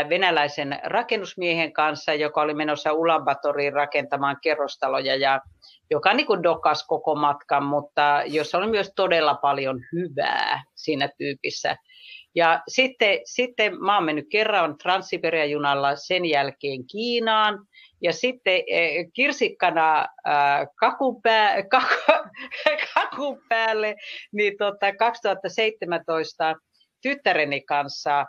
venäläisen rakennusmiehen kanssa, joka oli menossa Ulaanbatoriin rakentamaan kerrostaloja ja joka niin kuin dokas koko matkan, mutta jossa oli myös todella paljon hyvää siinä tyypissä. Ja sitten, sitten mä oon mennyt kerran Transsiberian junalla sen jälkeen Kiinaan, ja sitten eh, kirsikkana äh, kakun, pää, <laughs> kaku, kakun päälle, niin tota 2017 tyttäreni kanssa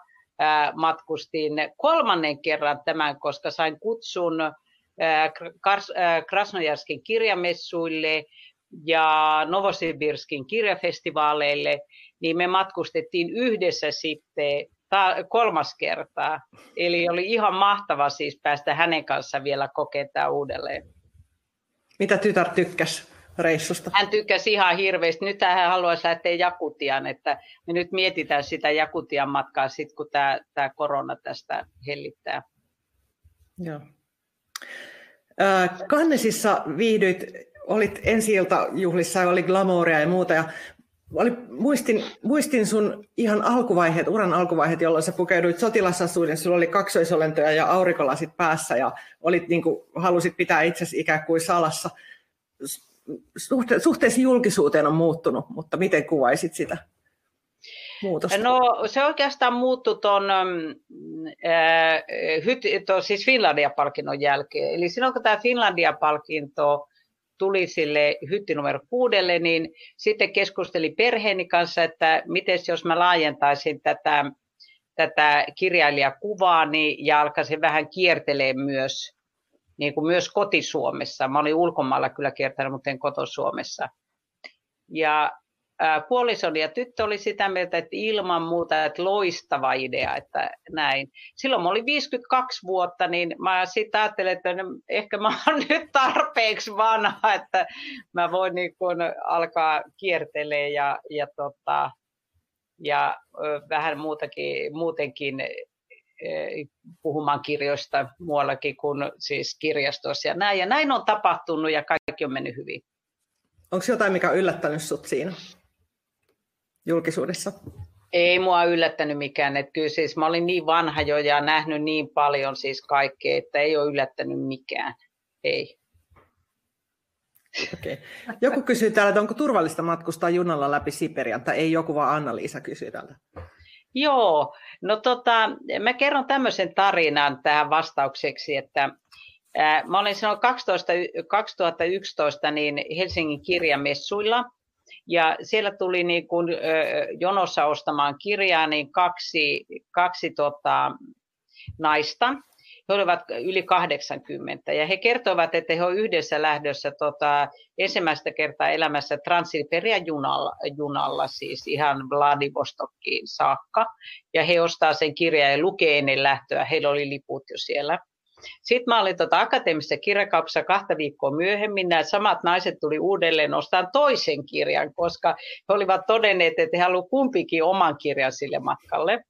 matkustin kolmannen kerran tämän, koska sain kutsun Krasnojarskin kirjamessuille ja Novosibirskin kirjafestivaaleille, niin me matkustettiin yhdessä sitten kolmas kertaa. Eli oli ihan mahtava siis päästä hänen kanssa vielä kokemaan uudelleen.
Mitä tytär tykkäsi reissusta?
Hän tykkäsi ihan hirveästi. Nyt hän haluaisi lähteä Jakutian, että me nyt mietitään sitä Jakutian matkaa sitten, kun tämä, tämä korona tästä hellittää.
Joo. Kannesissa viihdyit, olit ensi juhlissa ja oli glamouria ja muuta. Ja oli, muistin, muistin sun ihan alkuvaiheet, uran alkuvaiheet, jolloin sä pukeuduit sotilasasuuden, sulla oli kaksoisolentoja ja aurinkolasit päässä ja olit, niin kuin, halusit pitää itsesi ikään kuin salassa. Suhte, suhteessa julkisuuteen on muuttunut, mutta miten kuvaisit sitä? muutosta?
No se oikeastaan muuttui tuon äh, siis Finlandia-palkinnon jälkeen. Eli silloin kun tämä Finlandia-palkinto tuli sille hytti numero kuudelle, niin sitten keskustelin perheeni kanssa, että miten jos mä laajentaisin tätä, tätä kirjailijakuvaa niin, ja alkaisin vähän kiertelee myös, niin kuin myös kotisuomessa. Mä olin ulkomailla kyllä kiertänyt, mutta en kotosuomessa. Ja puolisoni ja tyttö oli sitä mieltä, että ilman muuta, että loistava idea, että näin. Silloin mä olin 52 vuotta, niin mä sitten ajattelin, että ehkä mä oon <laughs> nyt tarpeeksi vanha, että mä voin niin kun alkaa kiertelee ja, ja, tota, ja vähän muutakin, muutenkin puhumaan kirjoista muuallakin kuin siis kirjastossa ja näin. Ja näin on tapahtunut ja kaikki on mennyt hyvin.
Onko jotain, mikä on yllättänyt sinut siinä? julkisuudessa?
Ei mua yllättänyt mikään. Että kyllä siis mä olin niin vanha jo ja nähnyt niin paljon siis kaikkea, että ei ole yllättänyt mikään. Ei.
Okay. Joku kysyy täällä, että onko turvallista matkustaa junalla läpi Siperian, tai ei joku, vaan Anna-Liisa kysyy täältä.
Joo, no tota, mä kerron tämmöisen tarinan tähän vastaukseksi, että ää, mä olin silloin 12, 2011 niin Helsingin kirjamessuilla, ja siellä tuli niin kuin, jonossa ostamaan kirjaa niin kaksi, kaksi tota, naista. He olivat yli 80 ja he kertoivat, että he ovat yhdessä lähdössä tota, ensimmäistä kertaa elämässä Transilperian junalla, junalla, siis ihan Vladivostokkiin saakka. Ja he ostaa sen kirjan ja lukee ennen lähtöä. Heillä oli liput jo siellä. Sitten mä olin tuota akateemisessa kirjakaupassa kahta viikkoa myöhemmin. Nämä samat naiset tuli uudelleen ostamaan toisen kirjan, koska he olivat todenneet, että he haluavat kumpikin oman kirjan sille matkalle.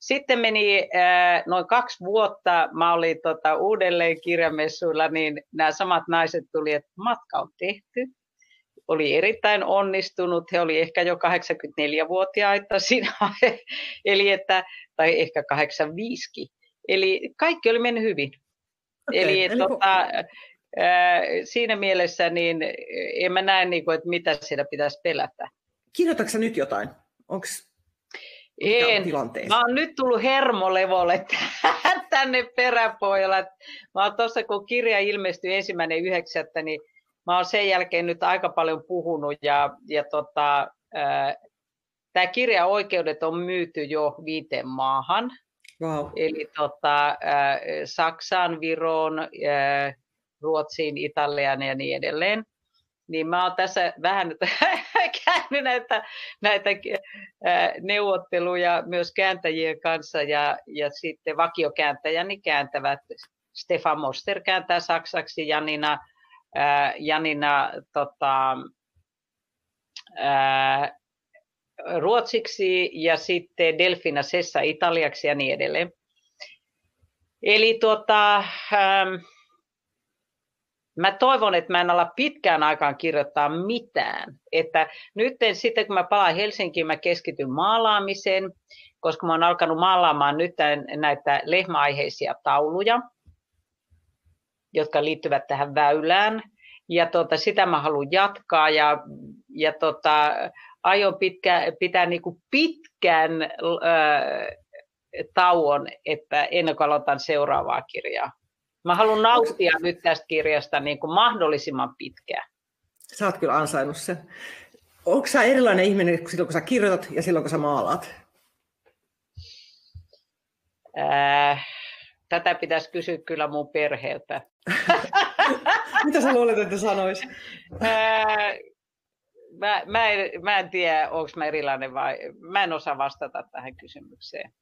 Sitten meni äh, noin kaksi vuotta, mä olin tota, uudelleen kirjamessuilla, niin nämä samat naiset tuli, että matka on tehty. Oli erittäin onnistunut, he oli ehkä jo 84-vuotiaita siinä, <laughs> eli että, tai ehkä 85 Eli kaikki oli mennyt hyvin. Okay, eli, eli tota, siinä mielessä niin en mä näe, niin kuin, että mitä siellä pitäisi pelätä.
Kirjoitatko nyt jotain? Onko
en. Mä oon nyt tullut hermolevolle <laughs> tänne peräpohjalla. Mä oon tuossa, kun kirja ilmestyi ensimmäinen yhdeksättä, niin mä oon sen jälkeen nyt aika paljon puhunut. Ja, ja tota, tämä kirja oikeudet on myyty jo viiteen maahan. Wow. Eli tota, äh, Saksaan, Viroon, äh, Ruotsiin, Italiaan ja niin edelleen. Niin mä oon tässä vähän <laughs> käynyt <laughs> näitä, näitä äh, neuvotteluja myös kääntäjien kanssa ja, ja sitten vakiokääntäjäni kääntävät. Stefan Moster kääntää saksaksi, Janina, äh, Janina tota, äh, ruotsiksi ja sitten Delfina Sessa italiaksi ja niin edelleen. Eli tuota, mä toivon, että mä en ala pitkään aikaan kirjoittaa mitään. Että nyt sitten kun mä palaan Helsinkiin, mä keskityn maalaamiseen, koska mä oon alkanut maalaamaan nyt näitä lehmäaiheisia tauluja, jotka liittyvät tähän väylään. Ja tota, sitä mä haluan jatkaa ja, ja tota, aion pitkä, pitää niin kuin pitkän äh, tauon, että ennen kuin aloitan seuraavaa kirjaa. Mä haluan nauttia Onks... nyt tästä kirjasta niin kuin mahdollisimman pitkään.
Sä oot kyllä ansainnut sen. Onko sä erilainen ihminen silloin, kun sä kirjoitat ja silloin, kun sä maalaat?
Äh, tätä pitäisi kysyä kyllä mun perheeltä. <laughs>
Mitä sä luulet, että sanois?
Äh, mä, mä, en, mä en tiedä, onko mä erilainen vai mä en osaa vastata tähän kysymykseen.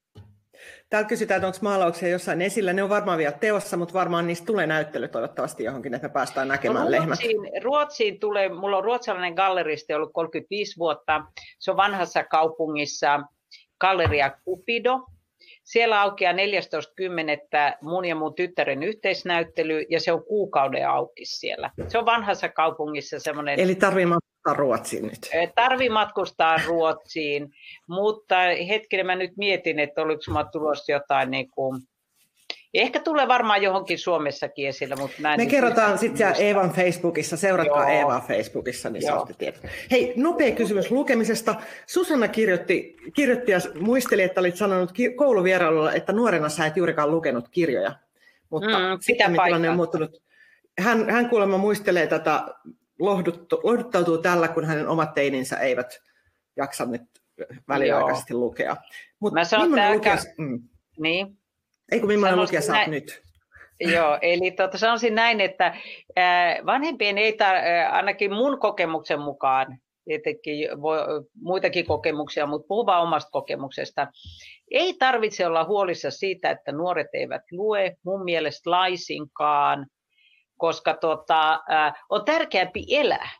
Täällä kysytään, että onko maalauksia jossain esillä. Ne on varmaan vielä teossa, mutta varmaan niistä tulee näyttely toivottavasti johonkin, että me päästään näkemään no,
Ruotsiin,
lehmät.
Ruotsiin tulee, mulla on ruotsalainen galleristi ollut 35 vuotta. Se on vanhassa kaupungissa Galleria Cupido. Siellä aukeaa 14.10. mun ja mun tyttären yhteisnäyttely ja se on kuukauden auki siellä. Se on vanhassa kaupungissa semmoinen...
Eli tarvii matkustaa Ruotsiin nyt?
Tarvii matkustaa Ruotsiin, mutta hetkinen mä nyt mietin, että oliko mä tulossa jotain niin kuin, Ehkä tulee varmaan johonkin Suomessakin esille, mutta mä en
Me kerrotaan sitten Eevan Facebookissa, seuratkaa Joo. Eevaa Facebookissa, niin saatte tiedot. Hei, nopea kysymys lukemisesta. Susanna kirjoitti, kirjoitti ja muisteli, että olit sanonut kouluvierailulla, että nuorena sä et juurikaan lukenut kirjoja. Mutta mm, sitten tilanne on muuttunut. Hän, hän kuulemma muistelee tätä lohduttu, lohduttautuu tällä, kun hänen omat teininsä eivät jaksa nyt väliaikaisesti Joo. lukea.
Mutta Mä sanon, että lukija... mm. niin.
Ei kun millainen lukija sä näin... nyt?
Joo, eli tuota, sanoisin näin, että vanhempien ei tar- ainakin mun kokemuksen mukaan etenkin voi, muitakin kokemuksia, mutta puhun vaan omasta kokemuksesta. Ei tarvitse olla huolissa siitä, että nuoret eivät lue, mun mielestä laisinkaan, koska tota, on tärkeämpi elää.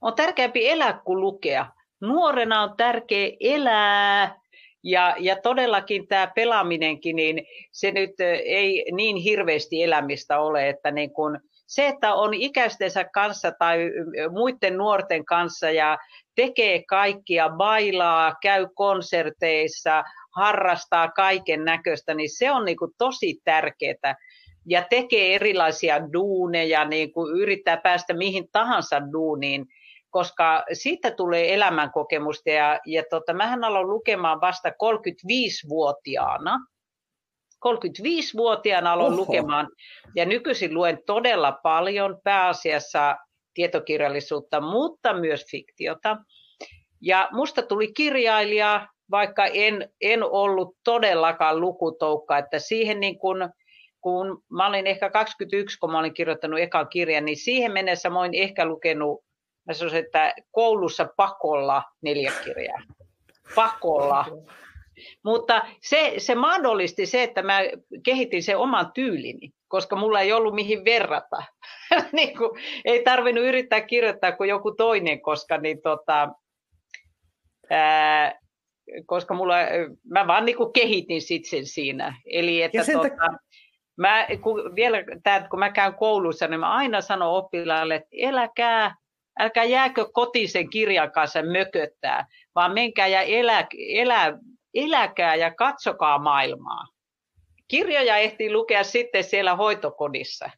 On tärkeämpi elää kuin lukea. Nuorena on tärkeä elää, ja, ja todellakin tämä pelaaminenkin, niin se nyt ei niin hirveästi elämistä ole, että niin kun, se, että on ikäistensä kanssa tai muiden nuorten kanssa ja tekee kaikkia, bailaa, käy konserteissa, harrastaa kaiken näköistä, niin se on niin tosi tärkeää. Ja tekee erilaisia duuneja, niin kuin yrittää päästä mihin tahansa duuniin, koska siitä tulee elämänkokemusta. Ja, ja tota, mähän aloin lukemaan vasta 35-vuotiaana. 35-vuotiaana aloin Oho. lukemaan ja nykyisin luen todella paljon pääasiassa tietokirjallisuutta, mutta myös fiktiota. Ja musta tuli kirjailija, vaikka en, en ollut todellakaan lukutoukka, että siihen niin kun, kun mä olin ehkä 21, kun mä olin kirjoittanut ekan kirjan, niin siihen mennessä mä olin ehkä lukenut, mä sanoisin, että koulussa pakolla neljä kirjaa. Pakolla. Mutta se, se mahdollisti se, että mä kehitin sen oman tyylini, koska mulla ei ollut mihin verrata. <laughs> niin kuin, ei tarvinnut yrittää kirjoittaa kuin joku toinen, koska, niin tota, ää, koska mulla, mä vaan niin kuin kehitin sit sen siinä. Eli että tota, tak- mä, kun, vielä tää, kun mä käyn koulussa, niin mä aina sanon oppilaalle, että eläkää, älkää jääkö kotiin sen kirjan kanssa mököttää, vaan menkää ja elä, elä eläkää ja katsokaa maailmaa. Kirjoja ehtii lukea sitten siellä hoitokodissa.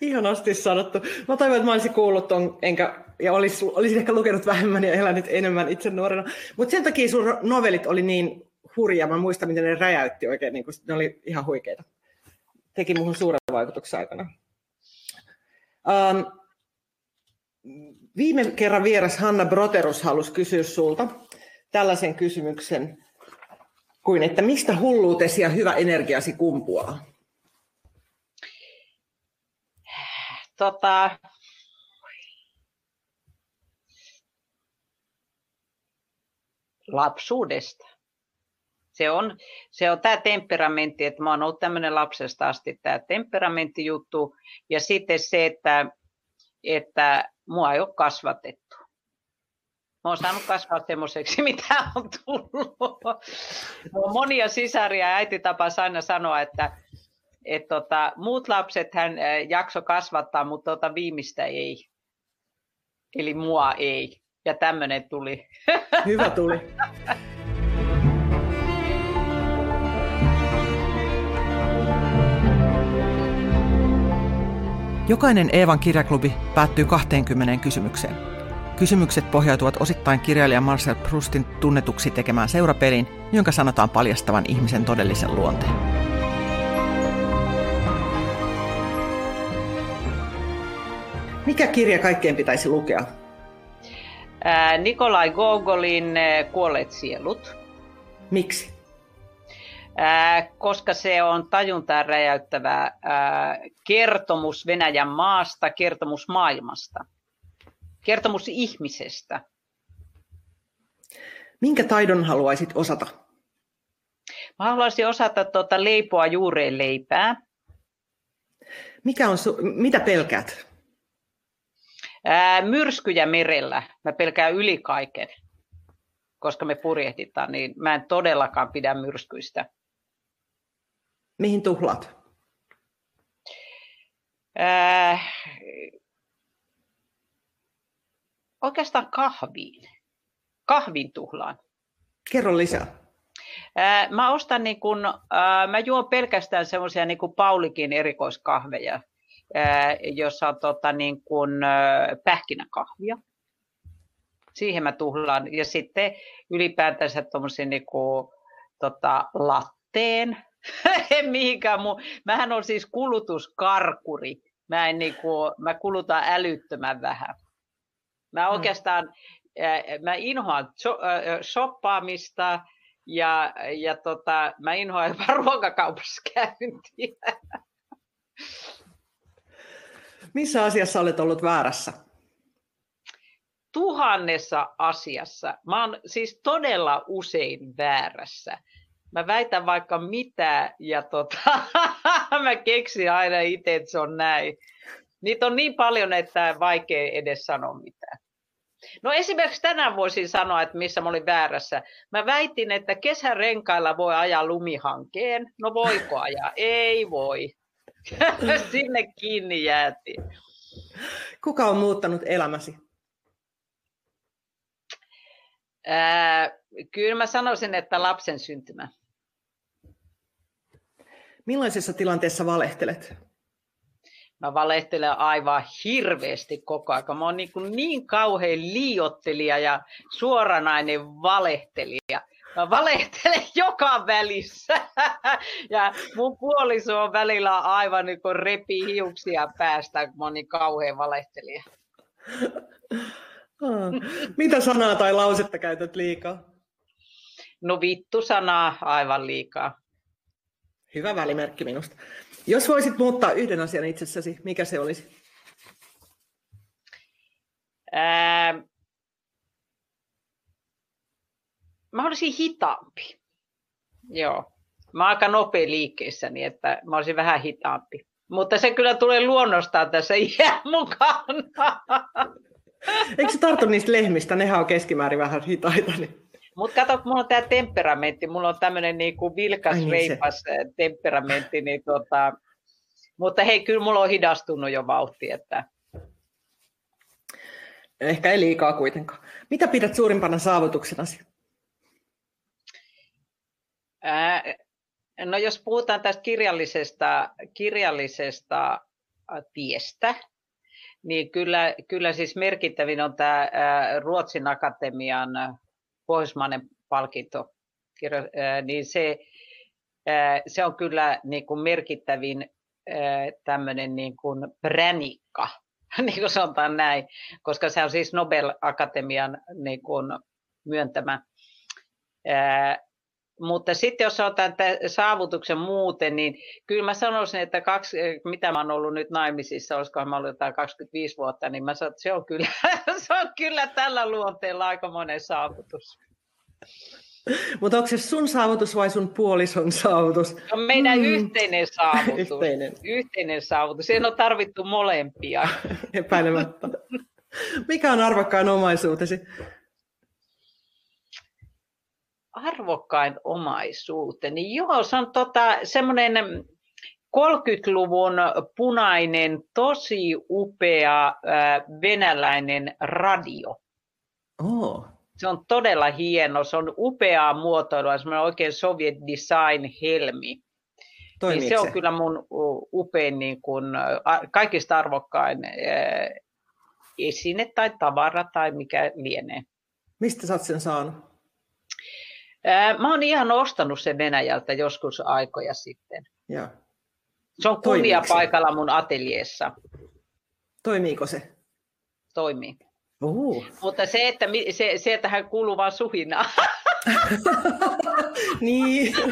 Ihanasti sanottu. Mä toivon, että mä olisin kuullut ton, enkä, ja olis, olisin ehkä lukenut vähemmän ja elänyt enemmän itse nuorena. Mutta sen takia sun novelit oli niin hurja. Mä muistan, miten ne räjäytti oikein. Niin kun, ne oli ihan huikeita. Teki muuhun suuren vaikutuksen aikana. Um, viime kerran vieras Hanna Broterus halusi kysyä sulta, tällaisen kysymyksen kuin, että mistä hulluutesi ja hyvä energiasi kumpuaa?
Tota, lapsuudesta. Se on, se on tämä temperamentti, että mä oon ollut tämmöinen lapsesta asti tämä temperamenttijuttu. Ja sitten se, että, että mua ei ole kasvatettu. Mä oon saanut kasvaa semmoiseksi, <laughs> mitä on tullut. on monia sisaria ja äiti tapas aina sanoa, että et tota, muut lapset hän jakso kasvattaa, mutta tota viimeistä ei. Eli mua ei. Ja tämmöinen tuli.
Hyvä tuli. <laughs> Jokainen Eevan kirjaklubi päättyy 20 kysymykseen. Kysymykset pohjautuvat osittain kirjailija Marcel Proustin tunnetuksi tekemään seurapeliin, jonka sanotaan paljastavan ihmisen todellisen luonteen. Mikä kirja kaikkeen pitäisi lukea?
Nikolai Gogolin Kuolleet sielut.
Miksi?
Koska se on tajuntaa räjäyttävä kertomus Venäjän maasta, kertomus maailmasta kertomus ihmisestä.
Minkä taidon haluaisit osata?
Mä haluaisin osata tuota leipoa juureen leipää.
Mikä on su- mitä pelkäät?
Ää, myrskyjä merellä. Mä pelkään yli kaiken, koska me purjehditaan, niin mä en todellakaan pidä myrskyistä.
Mihin tuhlat?
Ää, Oikeastaan kahviin. Kahvin tuhlaan.
Kerro lisää.
Mä ostan niin kun, mä juon pelkästään semmoisia niin kuin Paulikin erikoiskahveja, jossa on tota niin kuin pähkinäkahvia. Siihen mä tuhlaan. Ja sitten ylipäätänsä tuommoisen niin kuin, tota, latteen. <laughs> en mihinkään muu. Mähän on siis kulutuskarkuri. Mä, en niin kuin, mä kulutan älyttömän vähän. Mä mm. oikeastaan, mä inhoan shoppaamista ja, ja tota, mä inhoan jopa <laughs> ruokakaupassa käyntiä.
Missä asiassa olet ollut väärässä?
tuhannessa asiassa. Mä oon siis todella usein väärässä. Mä väitän vaikka mitä ja tota, <laughs> mä keksin aina itse, että se on näin. Niitä on niin paljon, että vaikea edes sanoa mitään. No esimerkiksi tänään voisin sanoa, että missä mä olin väärässä. Mä väitin, että kesärenkailla voi ajaa lumihankeen. No voiko ajaa? Ei voi. <laughs> Sinne kiinni jäätiin.
Kuka on muuttanut elämäsi?
Ää, kyllä mä sanoisin, että lapsen syntymä.
Millaisessa tilanteessa valehtelet?
Mä valehtelen aivan hirveästi koko ajan. Mä oon niin, kuin niin kauhean liiottelija ja suoranainen valehtelija. Mä valehtelen <laughs> joka välissä. <laughs> Ja mun puoliso on välillä aivan niin kuin repii hiuksia päästä, kun mä oon niin kauhean valehtelija.
Mitä sanaa tai lausetta käytät liikaa?
No vittu sanaa aivan liikaa.
Hyvä välimerkki minusta. Jos voisit muuttaa yhden asian itsessäsi, mikä se olisi?
Ää, mä olisin hitaampi. Joo. Mä oon aika nopea liikkeessäni, että mä olisin vähän hitaampi. Mutta se kyllä tulee luonnostaan tässä <laughs> iän mukaan.
Eikö se tartu niistä lehmistä? Nehän on keskimäärin vähän hitaita. Niin...
Mutta kato, mulla on tämä temperamentti, mulla on tämmöinen niinku vilkas, Ai niin reipas se. temperamentti, niin tota, mutta hei, kyllä mulla on hidastunut jo vauhti. Että...
Ehkä ei liikaa kuitenkaan. Mitä pidät suurimpana saavutuksenasi?
Ää, no jos puhutaan tästä kirjallisesta, kirjallisesta tiestä, niin kyllä, kyllä siis merkittävin on tämä Ruotsin Akatemian pohjoismainen palkinto. Niin se, se on kyllä niin kuin merkittävin tämmöinen niin kuin pränikka, <laughs> niin kuin sanotaan näin, koska se on siis Nobel-akatemian niin kuin myöntämä. Mutta sitten jos otan saavutuksen muuten, niin kyllä mä sanoisin, että kaksi, mitä mä oon ollut nyt naimisissa, olisikohan mä ollut jotain 25 vuotta, niin mä sanon, että se on kyllä, <laughs> se on kyllä tällä luonteella aika monen saavutus.
Mutta onko se sun saavutus vai sun puolison saavutus? Se
on meidän mm. yhteinen saavutus. <laughs> yhteinen. yhteinen saavutus. Siihen on tarvittu molempia. <laughs>
Epäilemättä. Mikä on arvokkain omaisuutesi?
Arvokkain omaisuuteni. Joo, se on tota, semmoinen 30-luvun punainen, tosi upea äh, venäläinen radio.
Oh.
Se on todella hieno, se on upeaa muotoilua, semmoinen oikein Soviet design helmi. Niin se on kyllä mun upein, niin kuin, kaikista arvokkain äh, esine tai tavara tai mikä lienee.
Mistä sä oot sen saanut?
Mä oon ihan ostanut sen Venäjältä joskus aikoja sitten.
Ja.
Se on kunnia paikalla mun ateljeessa.
Toimiiko se?
Toimii.
Uhu.
Mutta se, että, se, se, että hän kuuluu vaan suhinaa. <laughs>
niin. <laughs>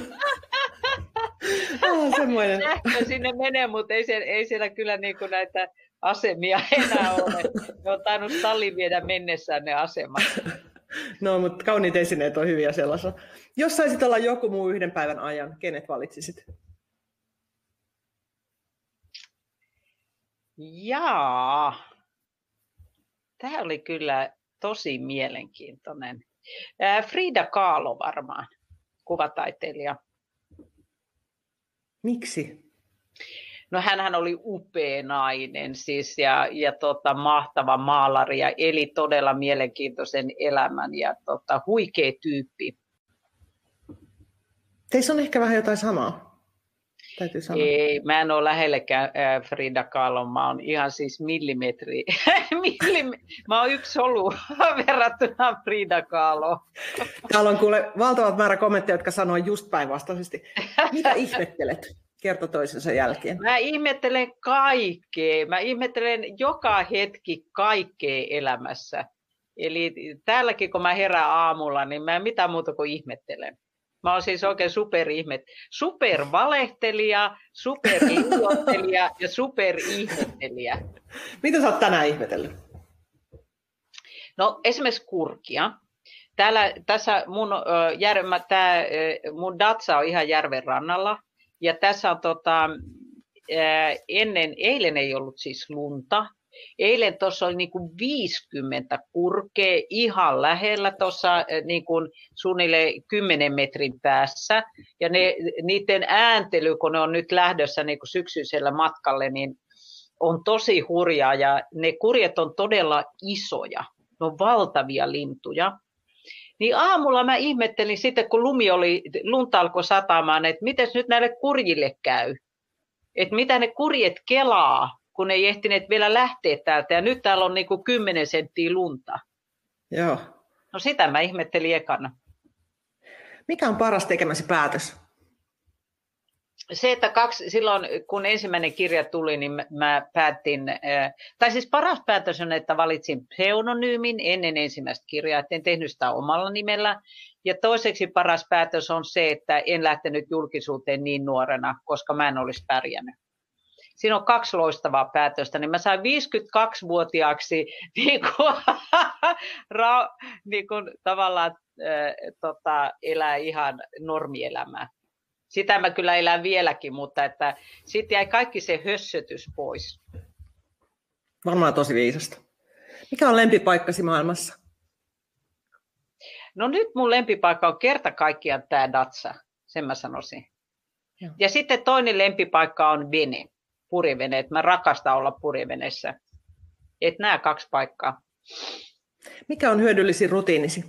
ah, semmoinen.
Sähkö sinne menee, mutta ei, siellä, ei siellä kyllä niin kuin näitä asemia enää ole. Ne on tainnut Stalin viedä mennessään ne asemat.
No, mutta kauniit esineet on hyviä sellaisia. Jos saisit olla joku muu yhden päivän ajan, kenet valitsisit?
Jaa, tämä oli kyllä tosi mielenkiintoinen. Frida Kahlo varmaan, kuvataiteilija.
Miksi?
No hän oli upea nainen siis ja, ja tota, mahtava maalari ja eli todella mielenkiintoisen elämän ja tota, huikea tyyppi.
Teissä on ehkä vähän jotain samaa. Täytyy sanoa.
Ei, mä en ole lähellekään äh, Frida Kahlo, mä oon ihan siis millimetri. <laughs> mä oon yksi solu <laughs> verrattuna Frida Kahlo.
Täällä on kuule valtavat määrä kommentteja, jotka sanoo just päinvastaisesti. Mitä <laughs> ihmettelet? Kerta toisensa jälkeen?
Mä ihmettelen kaikkea. Mä ihmettelen joka hetki kaikkea elämässä. Eli täälläkin kun mä herään aamulla, niin mä en mitään muuta kuin ihmettelen. Mä oon siis oikein superihmet. Supervalehtelija, superliuottelija <laughs> ja superihmettelijä.
Mitä sä oot tänään ihmetellyt?
No esimerkiksi kurkia. Täällä, tässä mun, jär, mä, tää, mun datsa on ihan järven rannalla. Ja tässä on tota, ennen, eilen ei ollut siis lunta. Eilen tuossa oli niinku 50 kurkea ihan lähellä tuossa niinku suunnilleen 10 metrin päässä. Ja ne, niiden ääntely, kun ne on nyt lähdössä niinku syksyisellä matkalle, niin on tosi hurjaa ja ne kurjet on todella isoja. Ne on valtavia lintuja. Niin aamulla mä ihmettelin sitten, kun lumi oli, lunta alkoi satamaan, että miten nyt näille kurjille käy. Että mitä ne kurjet kelaa, kun ei ehtineet vielä lähteä täältä. Ja nyt täällä on niin kuin 10 senttiä lunta.
Joo.
No sitä mä ihmettelin ekana.
Mikä on paras tekemäsi päätös?
Se, että kaksi, silloin kun ensimmäinen kirja tuli, niin mä päätin, tai siis paras päätös on, että valitsin pseudonyymin ennen ensimmäistä kirjaa, että en tehnyt sitä omalla nimellä. Ja toiseksi paras päätös on se, että en lähtenyt julkisuuteen niin nuorena, koska mä en olisi pärjännyt. Siinä on kaksi loistavaa päätöstä, niin mä sain 52-vuotiaaksi <laughs> niin kuin, ra, niin kuin, tavallaan äh, tota, elää ihan normielämää sitä mä kyllä elän vieläkin, mutta että sitten jäi kaikki se hössötys pois.
Varmaan tosi viisasta. Mikä on lempipaikkasi maailmassa?
No nyt mun lempipaikka on kerta kaikkiaan tämä Datsa, sen mä sanoisin. Joo. Ja sitten toinen lempipaikka on vene, purivene, että mä rakastan olla purivenessä. Että nämä kaksi paikkaa.
Mikä on hyödyllisin rutiinisi?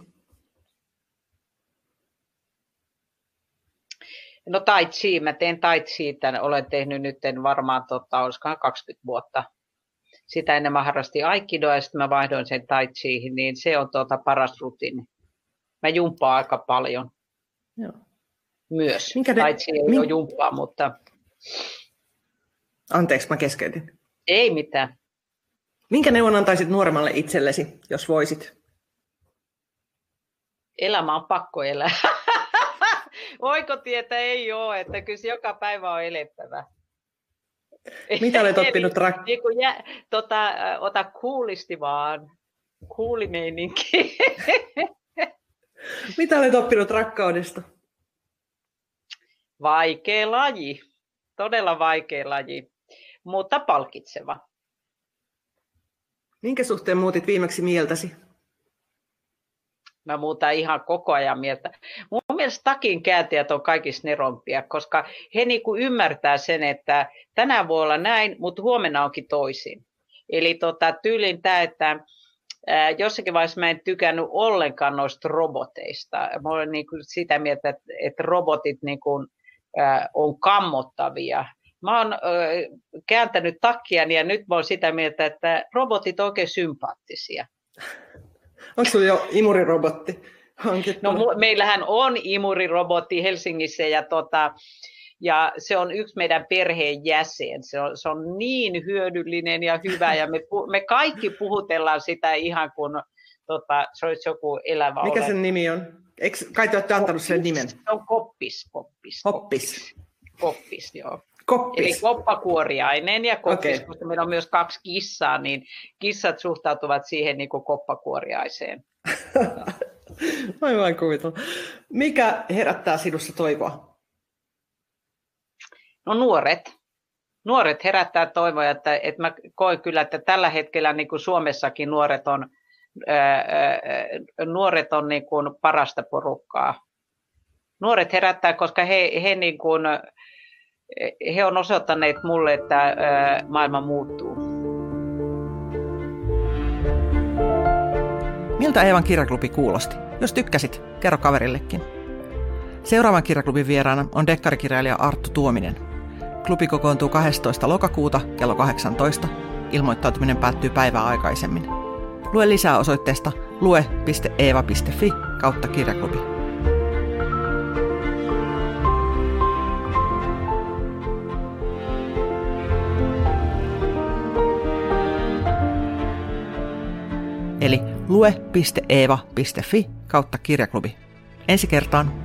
No tai chi, mä teen tai chiitä, olen tehnyt nyt varmaan, tota, olisikohan 20 vuotta. Sitä ennen mä harrastin aikidoa ja sitten mä vaihdoin sen tai chiihin, niin se on tuota paras rutiini. Mä jumppaan aika paljon. Joo. Myös. Minkä ne... Tai chi ei Min... ole jumppaa, mutta...
Anteeksi, mä keskeytin.
Ei mitään.
Minkä neuvon antaisit nuoremmalle itsellesi, jos voisit?
Elämä on pakko elää. <laughs> Oikotietä ei ole, että kyllä joka päivä on elettävä.
Mitä olet <laughs> oppinut rak-
niin jä, tota, ota kuulisti vaan. Kuulimeininki. <laughs>
Mitä olet oppinut rakkaudesta?
Vaikea laji. Todella vaikea laji, mutta palkitseva.
Minkä suhteen muutit viimeksi mieltäsi?
Mä muutan ihan koko ajan mieltä. Mun mielestä takin kääntäjät on kaikista nerompia, koska he niinku ymmärtää sen, että tänään voi olla näin, mutta huomenna onkin toisin. Eli tota, tyylin tämä, että jossakin vaiheessa mä en tykännyt ollenkaan noista roboteista. Mä olen niinku sitä mieltä, että, että robotit niinku, ää, on kammottavia. Mä oon ää, kääntänyt takkia ja nyt mä oon sitä mieltä, että robotit on oikein sympaattisia.
Onko sinulla jo imurirobotti hankittu?
No meillähän on imurirobotti Helsingissä ja, tota, ja se on yksi meidän perheen jäsen. Se on, se on niin hyödyllinen ja hyvä ja me, me kaikki puhutellaan sitä ihan kuin tota, se olisi joku elävä
Mikä ole. sen nimi on? Eikö, kai te olette antanut sen nimen? Se
on koppis. Koppis,
koppis.
koppis joo.
Koppis.
Eli koppakuoriainen ja koppis, okay. koska meillä on myös kaksi kissaa, niin kissat suhtautuvat siihen niin kuin koppakuoriaiseen. <laughs>
Aivan kuvitella. Mikä herättää sinussa toivoa?
No nuoret. Nuoret herättää toivoa, että, että mä koen kyllä, että tällä hetkellä niin kuin Suomessakin nuoret on, ää, nuoret on niin kuin parasta porukkaa. Nuoret herättää, koska he, he niin kuin, he on osoittaneet mulle, että maailma muuttuu.
Miltä Eevan kirjaklubi kuulosti? Jos tykkäsit, kerro kaverillekin. Seuraavan kirjaklubin vieraana on dekkarikirjailija Arttu Tuominen. Klubi kokoontuu 12. lokakuuta kello 18. Ilmoittautuminen päättyy päivää aikaisemmin. Lue lisää osoitteesta lue.eeva.fi kautta kirjaklubi. lue.eeva.fi kautta kirjaklubi. Ensi kertaan!